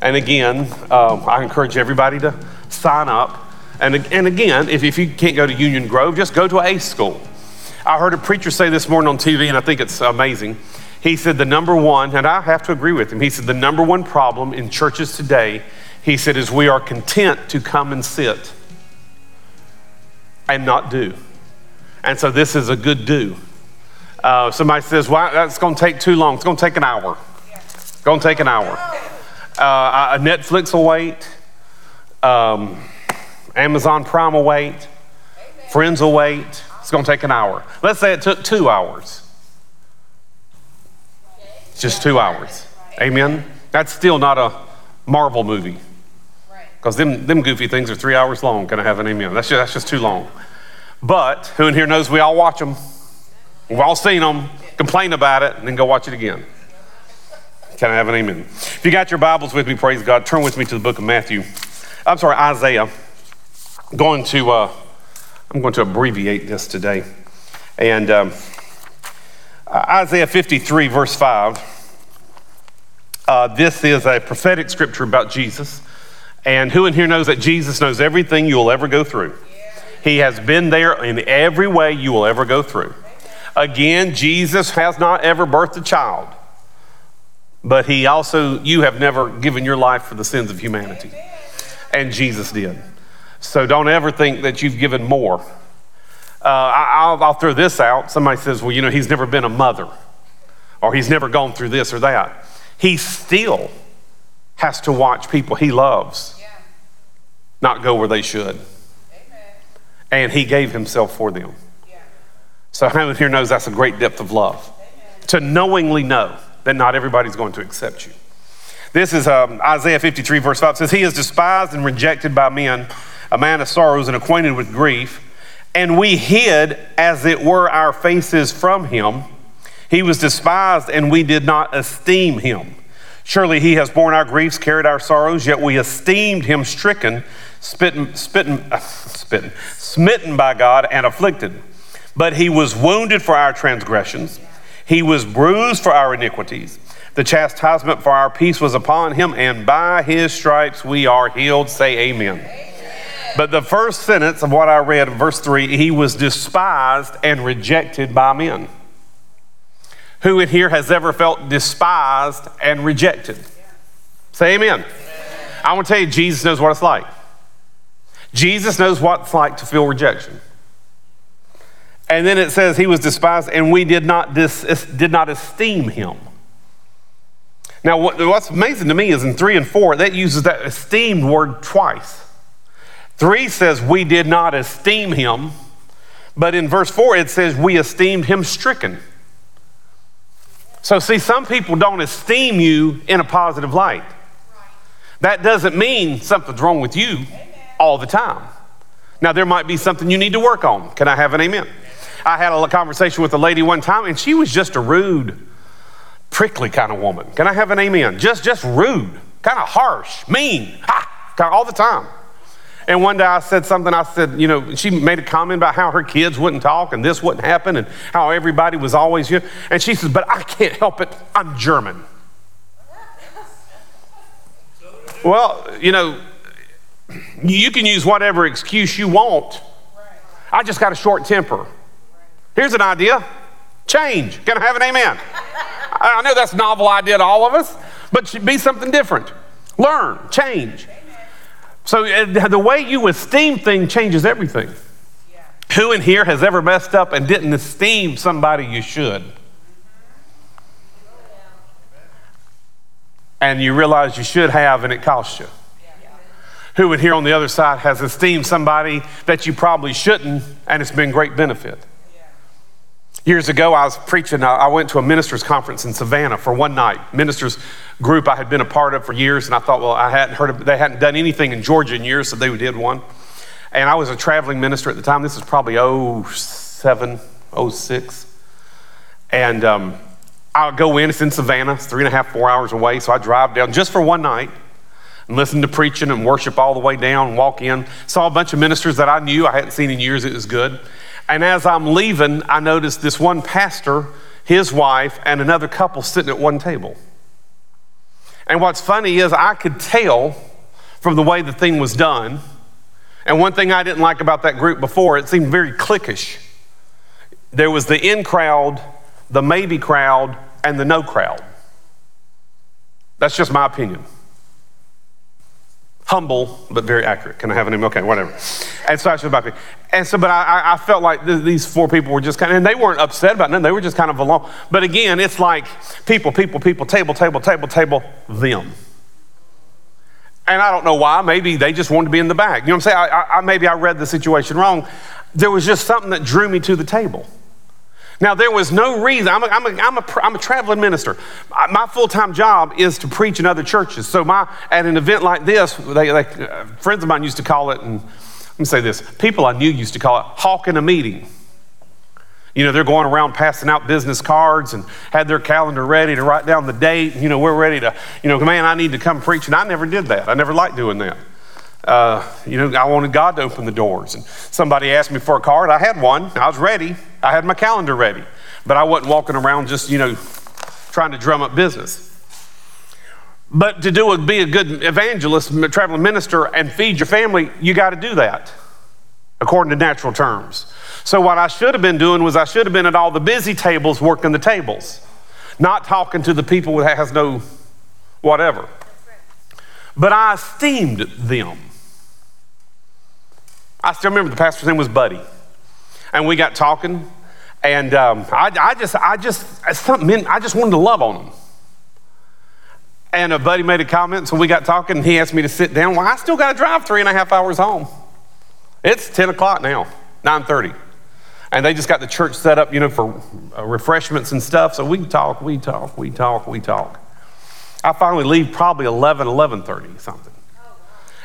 And again, um, I encourage everybody to sign up. And, and again, if, if you can't go to Union Grove, just go to a school. I heard a preacher say this morning on TV, and I think it's amazing. He said the number one, and I have to agree with him, he said the number one problem in churches today he said, is we are content to come and sit and not do. And so this is a good do. Uh, somebody says, well, that's going to take too long. It's going to take an hour. It's going to take an hour. Uh, Netflix will wait. Um, Amazon Prime will wait. Friends will wait. It's going to take an hour. Let's say it took two hours. It's just two hours. Amen? That's still not a Marvel movie. Because them, them goofy things are three hours long. Can I have an amen? That's just, that's just too long. But who in here knows we all watch them? We've all seen them, complain about it, and then go watch it again. Can I have an amen? If you got your Bibles with me, praise God, turn with me to the book of Matthew. I'm sorry, Isaiah. I'm going to, uh, I'm going to abbreviate this today. And um, Isaiah 53, verse 5. Uh, this is a prophetic scripture about Jesus. And who in here knows that Jesus knows everything you will ever go through? He has been there in every way you will ever go through. Again, Jesus has not ever birthed a child, but he also, you have never given your life for the sins of humanity. And Jesus did. So don't ever think that you've given more. Uh, I, will throw this out. Somebody says, well, you know, he's never been a mother, or he's never gone through this or that. He still has to watch people he loves yeah. not go where they should. Amen. And he gave himself for them. Yeah. So, how here knows that's a great depth of love? Amen. To knowingly know that not everybody's going to accept you. This is um, Isaiah 53, verse 5 says, He is despised and rejected by men, a man of sorrows and acquainted with grief. And we hid, as it were, our faces from him. He was despised, and we did not esteem him. Surely he has borne our griefs, carried our sorrows, yet we esteemed him stricken, spitten, spitten, uh, spitten, smitten by God, and afflicted. But he was wounded for our transgressions, he was bruised for our iniquities. The chastisement for our peace was upon him, and by his stripes we are healed. Say amen. amen. But the first sentence of what I read, verse 3, he was despised and rejected by men. Who in here has ever felt despised and rejected? Say amen. amen. I want to tell you, Jesus knows what it's like. Jesus knows what it's like to feel rejection. And then it says he was despised and we did not, dis, did not esteem him. Now, what, what's amazing to me is in three and four, that uses that esteemed word twice. Three says we did not esteem him, but in verse four it says we esteemed him stricken. So, see, some people don't esteem you in a positive light. That doesn't mean something's wrong with you all the time. Now, there might be something you need to work on. Can I have an amen? I had a conversation with a lady one time, and she was just a rude, prickly kind of woman. Can I have an amen? Just, just rude, kind of harsh, mean, ha, all the time. And one day I said something, I said, you know, she made a comment about how her kids wouldn't talk and this wouldn't happen and how everybody was always here. And she says, but I can't help it, I'm German. well, you know, you can use whatever excuse you want. I just got a short temper. Here's an idea change. Can I have an amen? I know that's a novel idea to all of us, but be something different. Learn, change. So the way you esteem things changes everything. Yeah. Who in here has ever messed up and didn't esteem somebody you should? And you realize you should have and it cost you. Yeah. Who in here on the other side has esteemed somebody that you probably shouldn't and it's been great benefit? Years ago, I was preaching, I went to a ministers' conference in Savannah for one night. Ministers group I had been a part of for years, and I thought, well, I hadn't heard of, they hadn't done anything in Georgia in years, so they did one. And I was a traveling minister at the time. This is probably 07, 06. And um, I'll go in, it's in Savannah, it's three and a half, four hours away. So I drive down just for one night and listen to preaching and worship all the way down walk in. Saw a bunch of ministers that I knew I hadn't seen in years. It was good. And as I'm leaving, I noticed this one pastor, his wife, and another couple sitting at one table. And what's funny is I could tell from the way the thing was done. And one thing I didn't like about that group before, it seemed very cliquish. There was the in crowd, the maybe crowd, and the no crowd. That's just my opinion humble but very accurate. Can I have an name? Okay, whatever. And so I should me. And so, but I, I felt like th- these four people were just kind of, and they weren't upset about nothing. They were just kind of alone. But again, it's like people, people, people, table, table, table, table, them. And I don't know why. Maybe they just wanted to be in the back. You know what I'm saying? I, I, maybe I read the situation wrong. There was just something that drew me to the table. Now, there was no reason. I'm a, I'm a, I'm a, I'm a traveling minister. My full time job is to preach in other churches. So, my, at an event like this, they, they, uh, friends of mine used to call it, and let me say this people I knew used to call it hawking a meeting. You know, they're going around passing out business cards and had their calendar ready to write down the date. You know, we're ready to, you know, man, I need to come preach. And I never did that. I never liked doing that. Uh, you know, I wanted God to open the doors. And somebody asked me for a card. I had one. I was ready. I had my calendar ready. But I wasn't walking around just, you know, trying to drum up business. But to do a, be a good evangelist, traveling minister, and feed your family, you got to do that according to natural terms. So, what I should have been doing was I should have been at all the busy tables working the tables, not talking to the people that has no whatever. But I esteemed them. I still remember the pastor's name was Buddy. And we got talking, and um, I, I, just, I just, something, I just wanted to love on him. And a buddy made a comment, so we got talking, and he asked me to sit down. Well, I still got to drive three and a half hours home. It's 10 o'clock now, 9.30. And they just got the church set up, you know, for uh, refreshments and stuff. So we talk, we talk, we talk, we talk. I finally leave probably 11, 11.30, something.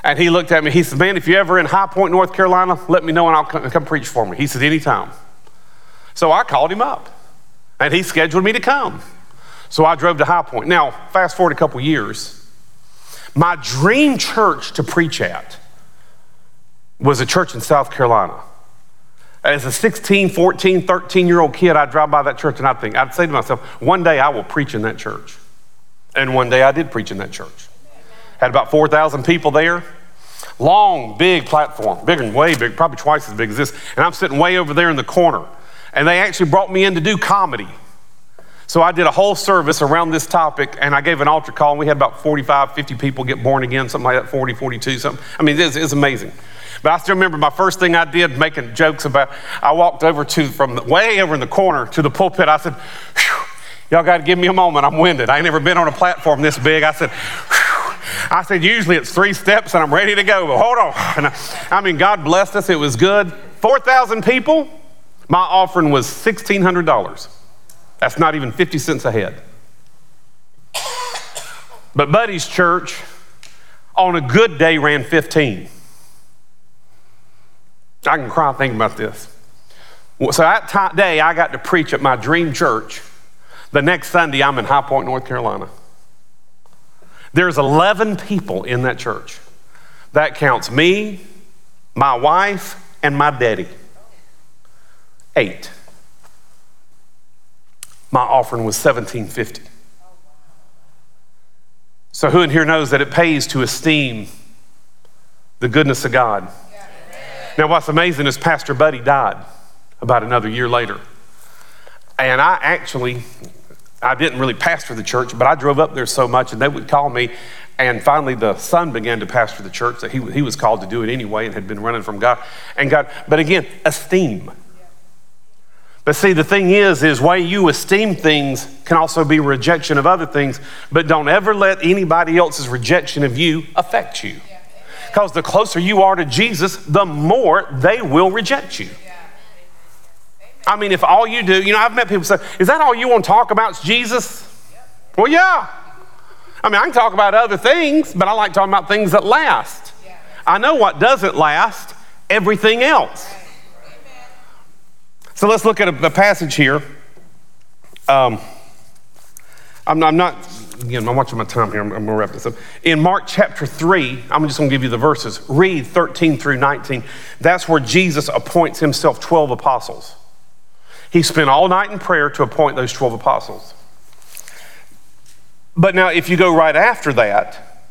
And he looked at me. He said, man, if you're ever in High Point, North Carolina, let me know and I'll come, come preach for me. He said, anytime. So I called him up and he scheduled me to come. So I drove to High Point. Now, fast forward a couple years. My dream church to preach at was a church in South Carolina. As a 16, 14, 13 year old kid, I'd drive by that church and I'd think, I'd say to myself, one day I will preach in that church. And one day I did preach in that church. Had about 4,000 people there. Long, big platform, bigger than way big, probably twice as big as this. And I'm sitting way over there in the corner. And they actually brought me in to do comedy. So I did a whole service around this topic and I gave an altar call and we had about 45, 50 people get born again, something like that, 40, 42, something. I mean, it's, it's amazing. But I still remember my first thing I did, making jokes about. I walked over to from the, way over in the corner to the pulpit. I said, "Y'all got to give me a moment. I'm winded. I ain't never been on a platform this big." I said. I said, usually it's three steps and I'm ready to go, but hold on. I, I mean, God blessed us. It was good. 4,000 people, my offering was $1,600. That's not even 50 cents a head. But Buddy's church, on a good day, ran 15. I can cry thinking about this. So that day, I got to preach at my dream church. The next Sunday, I'm in High Point, North Carolina. There's 11 people in that church. That counts me, my wife, and my daddy. Eight. My offering was 1750. So who in here knows that it pays to esteem the goodness of God? Now, what's amazing is Pastor Buddy died about another year later. And I actually, I didn't really pastor the church, but I drove up there so much and they would call me. And finally, the son began to pastor the church that he, he was called to do it anyway and had been running from God. And God, but again, esteem. But see, the thing is, is way you esteem things can also be rejection of other things. But don't ever let anybody else's rejection of you affect you. Because the closer you are to Jesus, the more they will reject you. I mean, if all you do, you know, I've met people say, is that all you want to talk about is Jesus? Well, yeah. I mean, I can talk about other things, but I like talking about things that last. I know what doesn't last, everything else. So let's look at a, a passage here. Um, I'm, I'm not again, I'm watching my time here. I'm, I'm going to wrap this up. In Mark chapter 3, I'm just going to give you the verses. Read 13 through 19. That's where Jesus appoints himself 12 apostles. He spent all night in prayer to appoint those 12 apostles. But now, if you go right after that,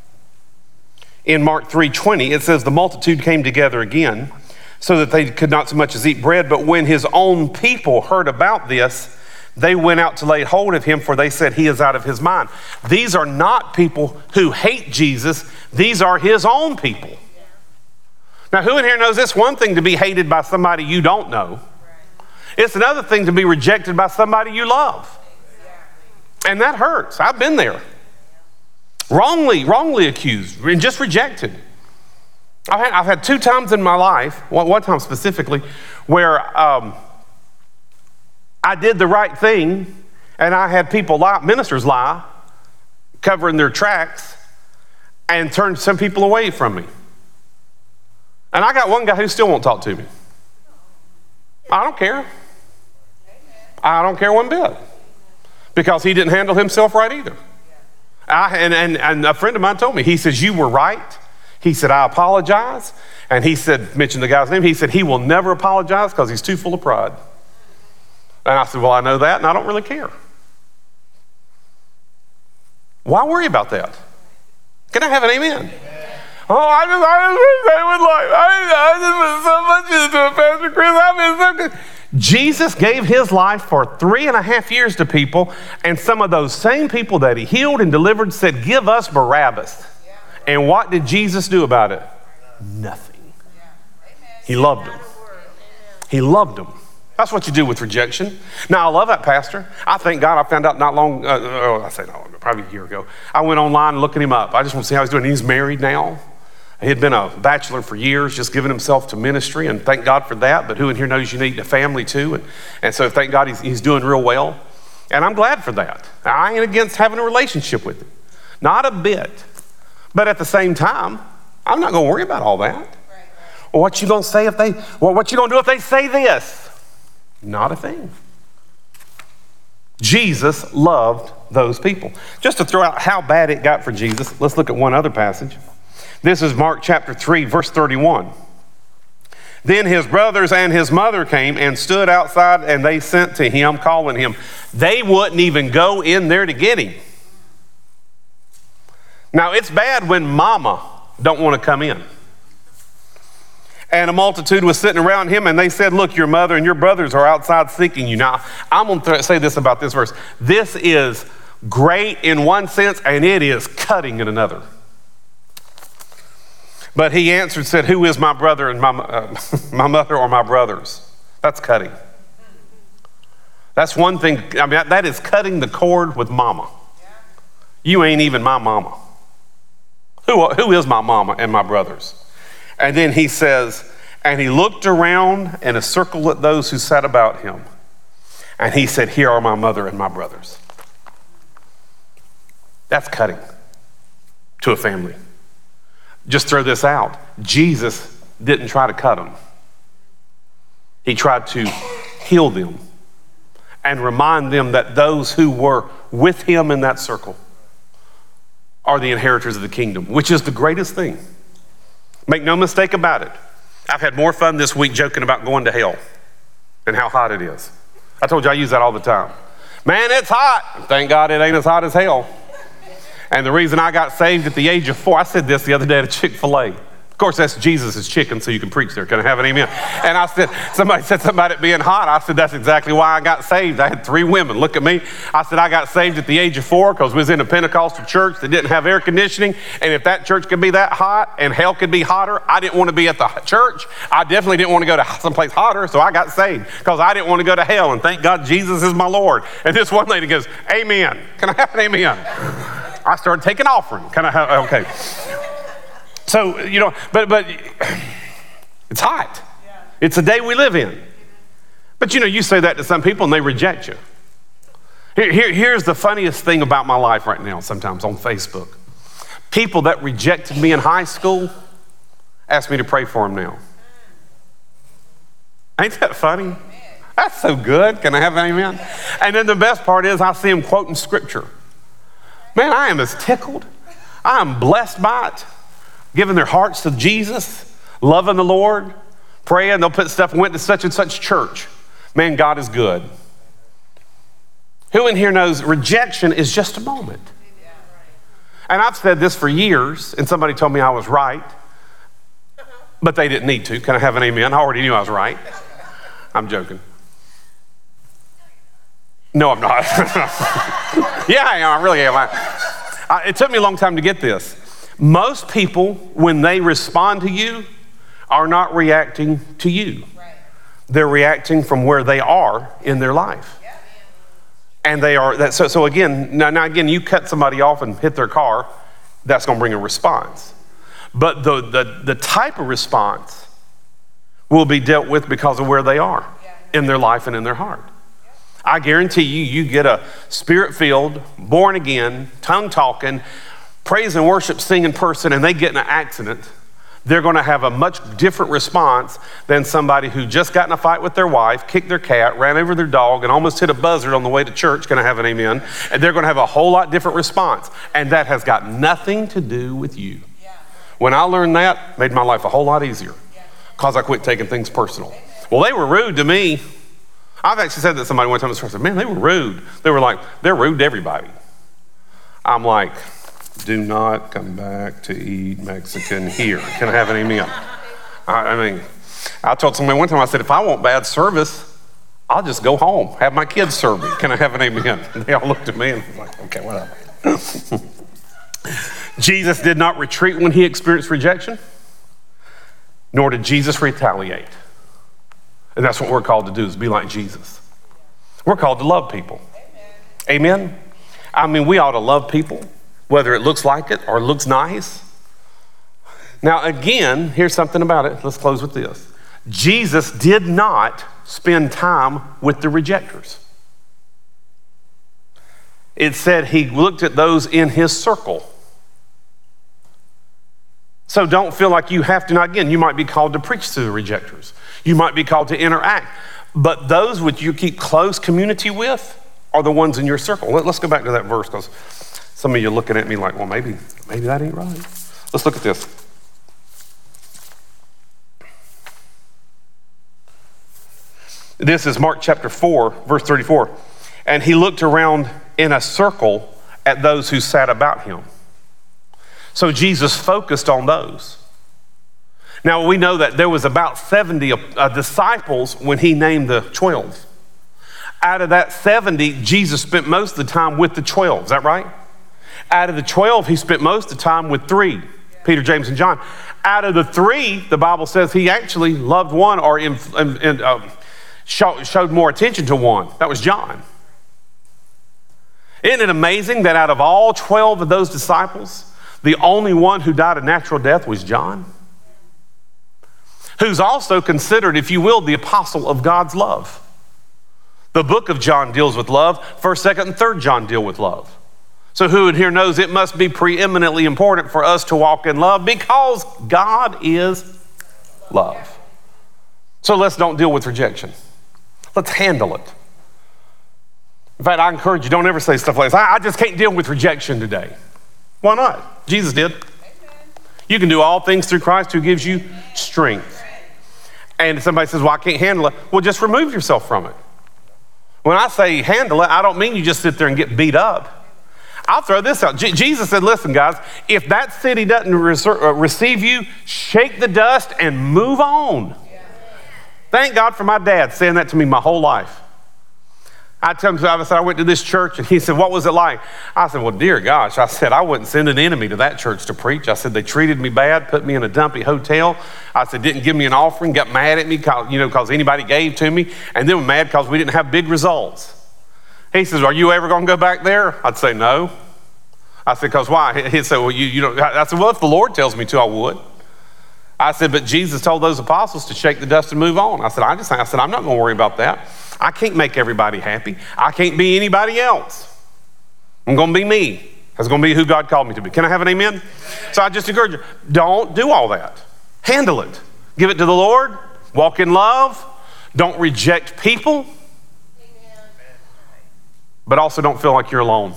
in Mark 3:20, it says the multitude came together again so that they could not so much as eat bread, but when his own people heard about this, they went out to lay hold of him, for they said he is out of his mind. These are not people who hate Jesus, these are his own people. Now, who in here knows this? One thing to be hated by somebody you don't know, it's another thing to be rejected by somebody you love. And that hurts. I've been there. Wrongly, wrongly accused and just rejected. I've had, I've had two times in my life, one, one time specifically, where um, I did the right thing and I had people lie, ministers lie, covering their tracks and turned some people away from me. And I got one guy who still won't talk to me. I don't care. I don't care one bit because he didn't handle himself right either. I, and, and, and a friend of mine told me, he says, You were right. He said, I apologize. And he said, mentioned the guy's name, he said, He will never apologize because he's too full of pride. And I said, Well, I know that, and I don't really care. Why worry about that? Can I have an amen? Oh, I just, I just they would like, I, I just put so much into it, Pastor Chris. I've been so good. Jesus gave his life for three and a half years to people, and some of those same people that he healed and delivered said, Give us Barabbas. And what did Jesus do about it? Nothing. He loved them. He loved them. That's what you do with rejection. Now, I love that pastor. I thank God I found out not long, uh, oh, I say not no, probably a year ago. I went online looking him up. I just want to see how he's doing. He's married now. He had been a bachelor for years, just giving himself to ministry, and thank God for that. But who in here knows you need a family too? And, and so thank God he's, he's doing real well. And I'm glad for that. I ain't against having a relationship with him, not a bit. But at the same time, I'm not going to worry about all that. What you going to say if they? Well, what you going to do if they say this? Not a thing. Jesus loved those people. Just to throw out how bad it got for Jesus, let's look at one other passage. This is Mark chapter 3, verse 31. Then his brothers and his mother came and stood outside, and they sent to him, calling him. They wouldn't even go in there to get him. Now, it's bad when mama don't want to come in. And a multitude was sitting around him, and they said, Look, your mother and your brothers are outside seeking you. Now, I'm going to say this about this verse. This is great in one sense, and it is cutting in another. But he answered, said, Who is my brother and my, uh, my mother or my brothers? That's cutting. That's one thing. I mean, that is cutting the cord with mama. You ain't even my mama. Who, who is my mama and my brothers? And then he says, And he looked around in a circle at those who sat about him. And he said, Here are my mother and my brothers. That's cutting to a family. Just throw this out Jesus didn't try to cut them, he tried to heal them and remind them that those who were with him in that circle are the inheritors of the kingdom, which is the greatest thing. Make no mistake about it. I've had more fun this week joking about going to hell and how hot it is. I told you I use that all the time. Man, it's hot. Thank God it ain't as hot as hell. And the reason I got saved at the age of four, I said this the other day at a Chick fil A. Of course, that's Jesus' chicken, so you can preach there. Can I have an amen? And I said, somebody said something about it being hot. I said, that's exactly why I got saved. I had three women look at me. I said, I got saved at the age of four because we was in a Pentecostal church that didn't have air conditioning. And if that church could be that hot and hell could be hotter, I didn't want to be at the church. I definitely didn't want to go to someplace hotter, so I got saved because I didn't want to go to hell. And thank God Jesus is my Lord. And this one lady goes, Amen. Can I have an amen? I started taking offering. Kind of okay. So, you know, but, but it's hot. It's the day we live in. But, you know, you say that to some people and they reject you. Here, here, here's the funniest thing about my life right now, sometimes on Facebook. People that rejected me in high school ask me to pray for them now. Ain't that funny? That's so good. Can I have an amen? And then the best part is I see them quoting scripture. Man, I am as tickled. I am blessed by it. Giving their hearts to Jesus, loving the Lord, praying. They'll put stuff, went to such and such church. Man, God is good. Who in here knows rejection is just a moment? And I've said this for years, and somebody told me I was right, but they didn't need to. Can I have an amen? I already knew I was right. I'm joking. No, I'm not. yeah, I am. I really am. I, it took me a long time to get this. Most people, when they respond to you, are not reacting to you. Right. They're reacting from where they are in their life. Yeah. And they are that. So, so again, now, now again, you cut somebody off and hit their car, that's going to bring a response. But the, the, the type of response will be dealt with because of where they are yeah. in their life and in their heart. I guarantee you, you get a spirit filled, born again, tongue talking, praise and worship singing person, and they get in an accident, they're going to have a much different response than somebody who just got in a fight with their wife, kicked their cat, ran over their dog, and almost hit a buzzard on the way to church. Going to have an amen. And they're going to have a whole lot different response. And that has got nothing to do with you. When I learned that, made my life a whole lot easier because I quit taking things personal. Well, they were rude to me. I've actually said that somebody one time the said, man, they were rude. They were like, they're rude to everybody. I'm like, do not come back to eat Mexican here. Can I have an amen? I, I mean, I told somebody one time, I said, if I want bad service, I'll just go home, have my kids serve me. Can I have an amen? And they all looked at me and was like, okay, whatever. Jesus did not retreat when he experienced rejection, nor did Jesus retaliate. And that's what we're called to do is be like Jesus. We're called to love people. Amen. Amen? I mean, we ought to love people, whether it looks like it or looks nice. Now, again, here's something about it. Let's close with this. Jesus did not spend time with the rejectors. It said he looked at those in his circle. So don't feel like you have to. Now, again, you might be called to preach to the rejectors. You might be called to interact. But those which you keep close community with are the ones in your circle. Let, us go back to that verse because some of you are looking at me like, well, maybe, maybe that ain't right. Let's look at this. This is Mark chapter 4, verse 34. And he looked around in a circle at those who sat about him. So Jesus focused on those. Now we know that there was about 70 uh, disciples when he named the 12. Out of that 70, Jesus spent most of the time with the 12. Is that right? Out of the 12, he spent most of the time with three Peter, James, and John. Out of the three, the Bible says he actually loved one or in, in, uh, show, showed more attention to one. That was John. Isn't it amazing that out of all 12 of those disciples, the only one who died a natural death was John, who's also considered, if you will, the apostle of God's love. The book of John deals with love. First, second, and third John deal with love. So, who in here knows it must be preeminently important for us to walk in love because God is love. So, let's don't deal with rejection. Let's handle it. In fact, I encourage you, don't ever say stuff like this. I, I just can't deal with rejection today. Why not? Jesus did. You can do all things through Christ who gives you strength. And somebody says, Well, I can't handle it. Well, just remove yourself from it. When I say handle it, I don't mean you just sit there and get beat up. I'll throw this out. Jesus said, Listen, guys, if that city doesn't uh, receive you, shake the dust and move on. Thank God for my dad saying that to me my whole life. I tell him, I said, I went to this church, and he said, What was it like? I said, Well, dear gosh, I said, I wouldn't send an enemy to that church to preach. I said, They treated me bad, put me in a dumpy hotel. I said, Didn't give me an offering, got mad at me, you know, because anybody gave to me, and then were mad because we didn't have big results. He says, Are you ever going to go back there? I'd say, No. I said, Because why? He said, Well, you, you know, I said, Well, if the Lord tells me to, I would. I said, But Jesus told those apostles to shake the dust and move on. I said, I just, I said, I'm not going to worry about that. I can't make everybody happy. I can't be anybody else. I'm going to be me. That's going to be who God called me to be. Can I have an amen? So I just encourage you don't do all that. Handle it. Give it to the Lord. Walk in love. Don't reject people. But also don't feel like you're alone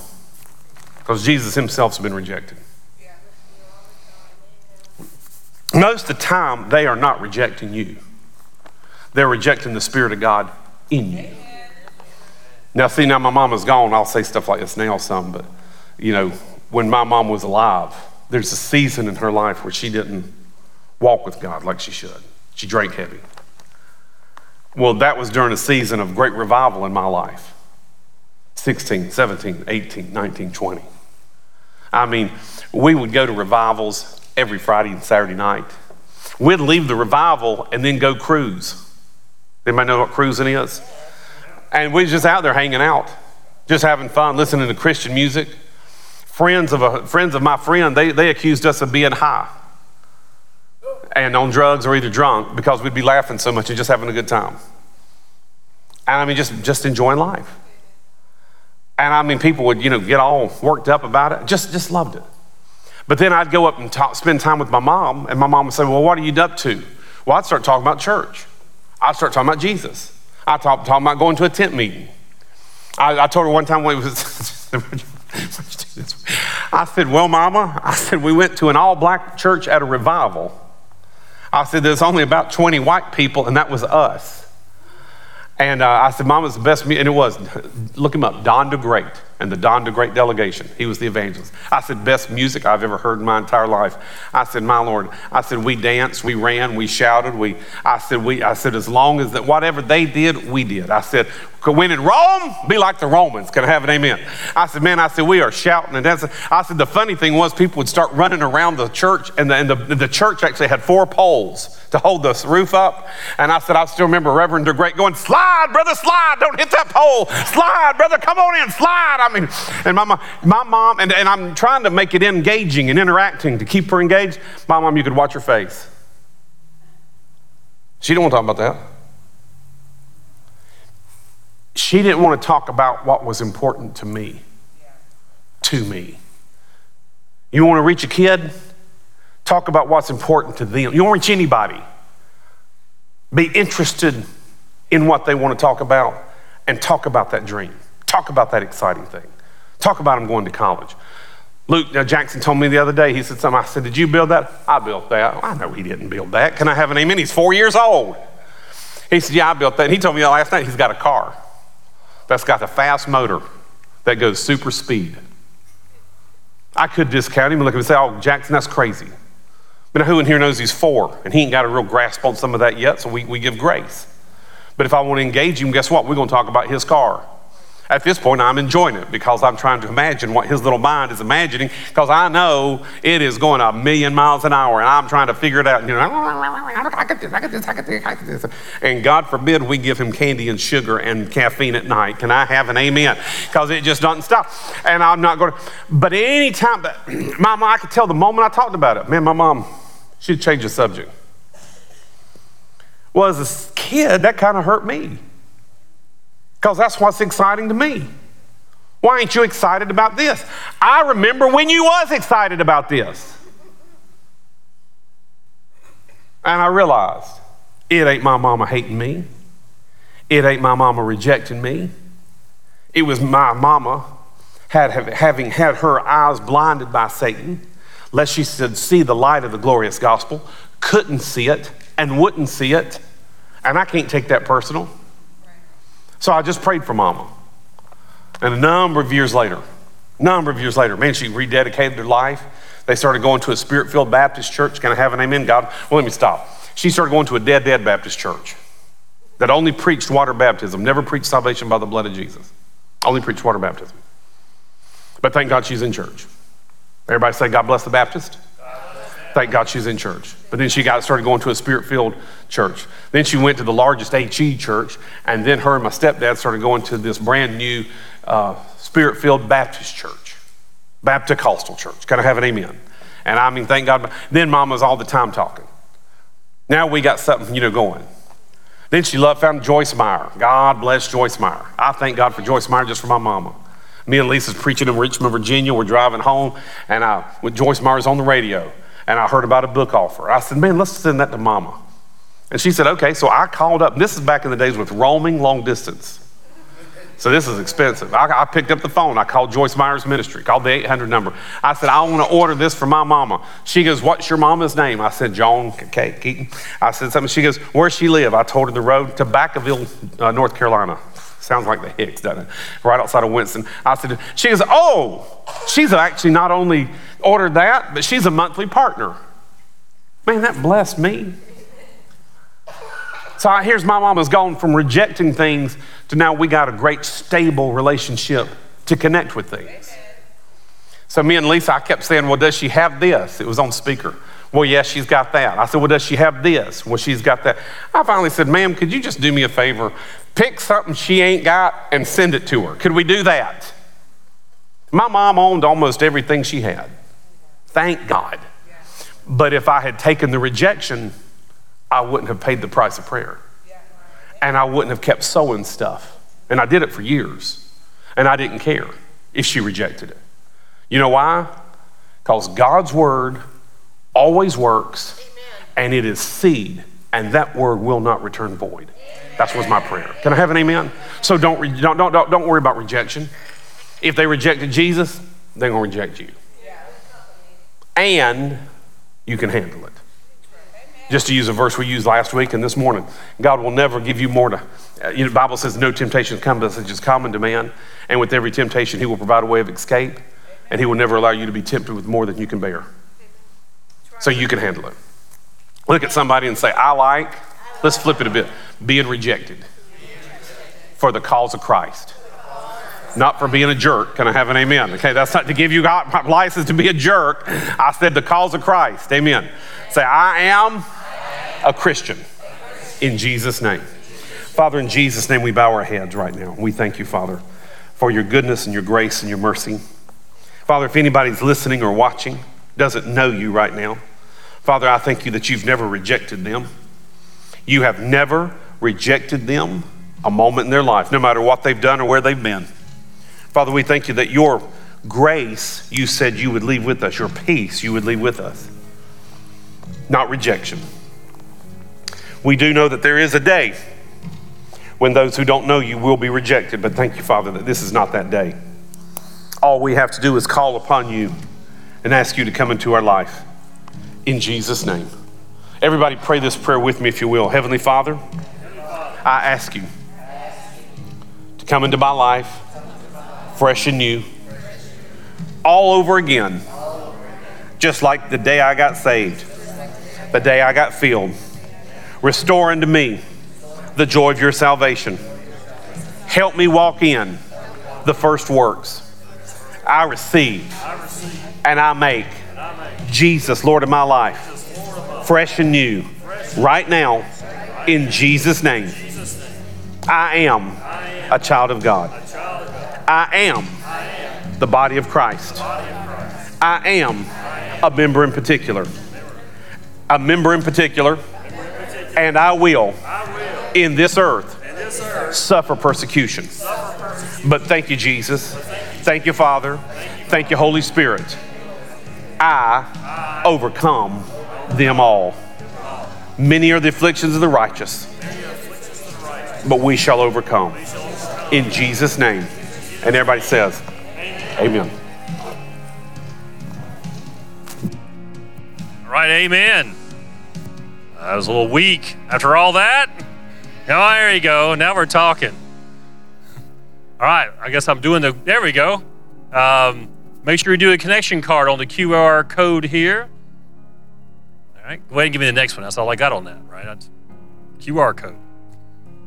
because Jesus himself's been rejected. Most of the time, they are not rejecting you, they're rejecting the Spirit of God in you. Now, see, now my mama's gone. I'll say stuff like this now some, but you know, when my mom was alive, there's a season in her life where she didn't walk with God like she should. She drank heavy. Well, that was during a season of great revival in my life 16, 17, 18, 19, 20. I mean, we would go to revivals every Friday and Saturday night. We'd leave the revival and then go cruise. Anybody know what cruising is? And we are just out there hanging out, just having fun, listening to Christian music. Friends of, a, friends of my friend, they, they accused us of being high and on drugs or either drunk because we'd be laughing so much and just having a good time. And I mean, just, just enjoying life. And I mean, people would, you know, get all worked up about it. Just, just loved it. But then I'd go up and talk, spend time with my mom, and my mom would say, Well, what are you up to? Well, I'd start talking about church. I'd start talking about Jesus. I'd talk, talking about going to a tent meeting. I, I told her one time when it was, I said, Well, mama, I said, we went to an all black church at a revival. I said, There's only about 20 white people, and that was us. And uh, I said, Mama's the best, and it was. Look him up, Don DeGreat and the Don DeGreat delegation. He was the evangelist. I said, best music I've ever heard in my entire life. I said, my Lord. I said, we danced, we ran, we shouted. We, I said, we, I said, as long as that, whatever they did, we did. I said, when in Rome, be like the Romans. Can I have an amen? I said, man, I said, we are shouting and dancing. I said, the funny thing was people would start running around the church and the, and the, the church actually had four poles to hold the roof up. And I said, I still remember Reverend DeGrate going, slide, brother, slide. Don't hit that pole. Slide, brother, come on in, slide. I mean, and my, my mom, and, and I'm trying to make it engaging and interacting to keep her engaged. My mom, you could watch her face. She didn't want to talk about that. She didn't want to talk about what was important to me. To me. You want to reach a kid? Talk about what's important to them. You don't reach anybody. Be interested in what they want to talk about and talk about that dream. Talk about that exciting thing. Talk about him going to college. Luke uh, Jackson told me the other day, he said something. I said, Did you build that? I built that. I know he didn't build that. Can I have an amen? He's four years old. He said, Yeah, I built that. And he told me last night he's got a car that's got a fast motor that goes super speed. I could discount him and look at him and say, Oh, Jackson, that's crazy. But who in here knows he's four and he ain't got a real grasp on some of that yet, so we, we give grace. But if I want to engage him, guess what? We're going to talk about his car. At this point, I'm enjoying it because I'm trying to imagine what his little mind is imagining because I know it is going a million miles an hour and I'm trying to figure it out. You know, I get this, I get this, I get this, I get this. And God forbid we give him candy and sugar and caffeine at night. Can I have an amen? Because it just doesn't stop. And I'm not going to, but anytime that, Mama, I could tell the moment I talked about it, man, my mom, she'd change the subject. Well, as a kid, that kind of hurt me because that's what's exciting to me. Why ain't you excited about this? I remember when you was excited about this. And I realized it ain't my mama hating me. It ain't my mama rejecting me. It was my mama had, having had her eyes blinded by Satan, lest she should see the light of the glorious gospel, couldn't see it and wouldn't see it. And I can't take that personal. So I just prayed for mama. And a number of years later, number of years later, man, she rededicated her life. They started going to a spirit filled Baptist church. Can I have an amen? God, well, let me stop. She started going to a dead, dead Baptist church that only preached water baptism, never preached salvation by the blood of Jesus. Only preached water baptism. But thank God she's in church. Everybody say, God bless the Baptist. Thank God she's in church. But then she got started going to a spirit filled church. Then she went to the largest HE church, and then her and my stepdad started going to this brand new uh, spirit filled Baptist church, Baptist Coastal church. Can I have an amen? And I mean, thank God. Then mama's all the time talking. Now we got something, you know, going. Then she loved, found Joyce Meyer. God bless Joyce Meyer. I thank God for Joyce Meyer just for my mama. Me and Lisa's preaching in Richmond, Virginia. We're driving home, and I, with Joyce Meyer's on the radio and I heard about a book offer. I said, man, let's send that to mama. And she said, okay. So I called up. This is back in the days with roaming long distance. So this is expensive. I, I, picked up the phone. I called Joyce Meyer's ministry, called the 800 number. I said, I want to order this for my mama. She goes, What's your mama's name? I said, Joan Kate Keaton. I said something. She goes, Where she live? I told her the road to Vacaville, uh, North Carolina. Sounds like the Hicks, doesn't it? Right outside of Winston. I said, she goes, oh, she's actually not only ordered that, but she's a monthly partner. Man, that blessed me. So here's my mama's gone from rejecting things to now we got a great stable relationship to connect with things. So me and Lisa, I kept saying, well, does she have this? It was on speaker. Well, yes, she's got that. I said, well, does she have this? Well, she's got that. I finally said, ma'am, could you just do me a favor? Pick something she ain't got and send it to her. Could we do that? My mom owned almost everything she had. Thank God. But if I had taken the rejection, I wouldn't have paid the price of prayer. and I wouldn't have kept sowing stuff. And I did it for years. And I didn't care if she rejected it. You know why? Because God's word always works and it is seed, and that word will not return void. That was my prayer. Can I have an amen? So don't, don't, don't, don't worry about rejection. If they rejected Jesus, they're going to reject you. And you can handle it. Just to use a verse we used last week and this morning, God will never give you more to. You know, the Bible says, "No temptation comes to us which is common to man, and with every temptation, He will provide a way of escape, and He will never allow you to be tempted with more than you can bear." So you can handle it. Look at somebody and say, "I like." Let's flip it a bit. Being rejected for the cause of Christ not for being a jerk. Can I have an amen? Okay, that's not to give you license to be a jerk. I said the cause of Christ. Amen. Say, I am a Christian in Jesus' name. Father, in Jesus' name, we bow our heads right now. We thank you, Father, for your goodness and your grace and your mercy. Father, if anybody's listening or watching, doesn't know you right now, Father, I thank you that you've never rejected them. You have never rejected them a moment in their life, no matter what they've done or where they've been. Father, we thank you that your grace, you said you would leave with us, your peace, you would leave with us, not rejection. We do know that there is a day when those who don't know you will be rejected, but thank you, Father, that this is not that day. All we have to do is call upon you and ask you to come into our life. In Jesus' name. Everybody, pray this prayer with me, if you will. Heavenly Father, I ask you to come into my life fresh and new, all over again, just like the day I got saved, the day I got filled. Restore unto me the joy of your salvation. Help me walk in the first works. I receive and I make Jesus Lord of my life, fresh and new, right now, in Jesus' name. I am a child of God. I am the body of Christ. I am a member in particular. A member in particular. And I will, in this earth, suffer persecution. But thank you, Jesus. Thank you, Father. Thank you, Holy Spirit. I overcome them all. Many are the afflictions of the righteous, but we shall overcome. In Jesus' name. And everybody says, Amen. All right, amen. I was a little weak after all that. Oh, there you go. Now we're talking. All right, I guess I'm doing the. There we go. Um, make sure you do a connection card on the QR code here. All right, go ahead and give me the next one. That's all I got on that, right? That's QR code.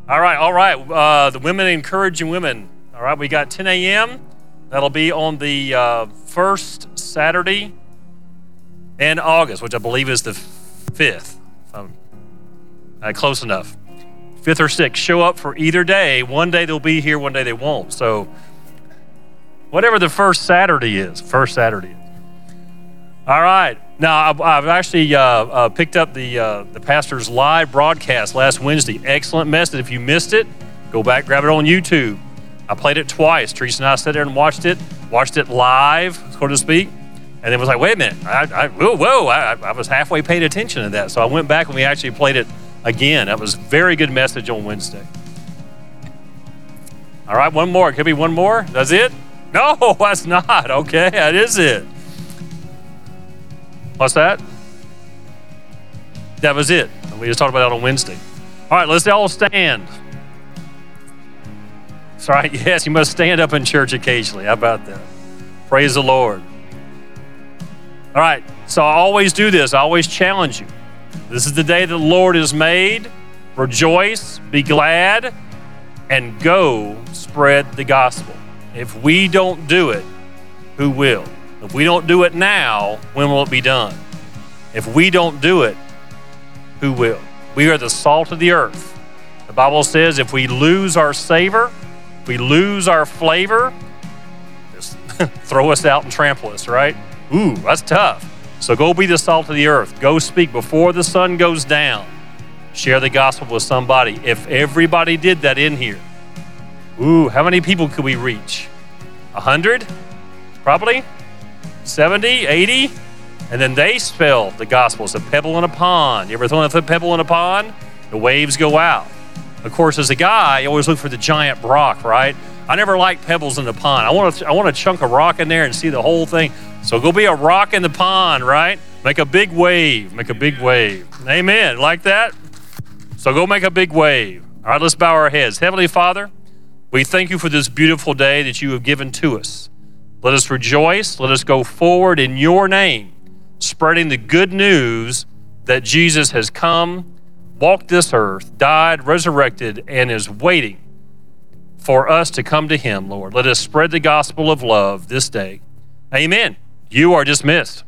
All right, all right. Uh, the women encouraging women. All right, we got 10 a.m. That'll be on the uh, first Saturday in August, which I believe is the 5th. Um, uh, close enough. 5th or 6th. Show up for either day. One day they'll be here, one day they won't. So, whatever the first Saturday is, first Saturday is. All right. Now, I've, actually uh, uh, picked up the, uh, the pastor's live broadcast last Wednesday. Excellent message. If you missed it, go back, grab it on YouTube. I played it twice. Teresa and I sat there and watched it, watched it live, so to speak, and it was like, wait a minute, I, I, whoa, whoa, I, I was halfway paying attention to that. So I went back and we actually played it again. That was very good message on Wednesday. All right, one more. Could be one more. That's it? No, that's not. Okay, that is it. What's that? That was it. We just talked about that on Wednesday. All right, let's all stand. That's right. Yes, you must stand up in church occasionally. How about that? Praise the Lord. All right. So I always do this. I always challenge you. This is the day the Lord has made. Rejoice, be glad, and go spread the gospel. If we don't do it, who will? If we don't do it now, when will it be done? If we don't do it, who will? We are the salt of the earth. The Bible says if we lose our savor, we lose our flavor, just throw us out and trample us, right? Ooh, that's tough. So go be the salt of the earth. Go speak before the sun goes down. Share the gospel with somebody. If everybody did that in here, ooh, how many people could we reach? A hundred? Probably? 70, 80? And then they spell the gospel. It's a pebble in a pond. You ever thrown a pebble in a pond? The waves go out. Of course, as a guy, you always look for the giant rock, right? I never like pebbles in the pond. I want to, I want to chunk a rock in there and see the whole thing. So go be a rock in the pond, right? Make a big wave. Make a big wave. Amen. Like that? So go make a big wave. All right, let's bow our heads. Heavenly Father, we thank you for this beautiful day that you have given to us. Let us rejoice. Let us go forward in your name, spreading the good news that Jesus has come, walked this earth, died, resurrected, and is waiting for us to come to him, Lord. Let us spread the gospel of love this day. Amen. You are dismissed.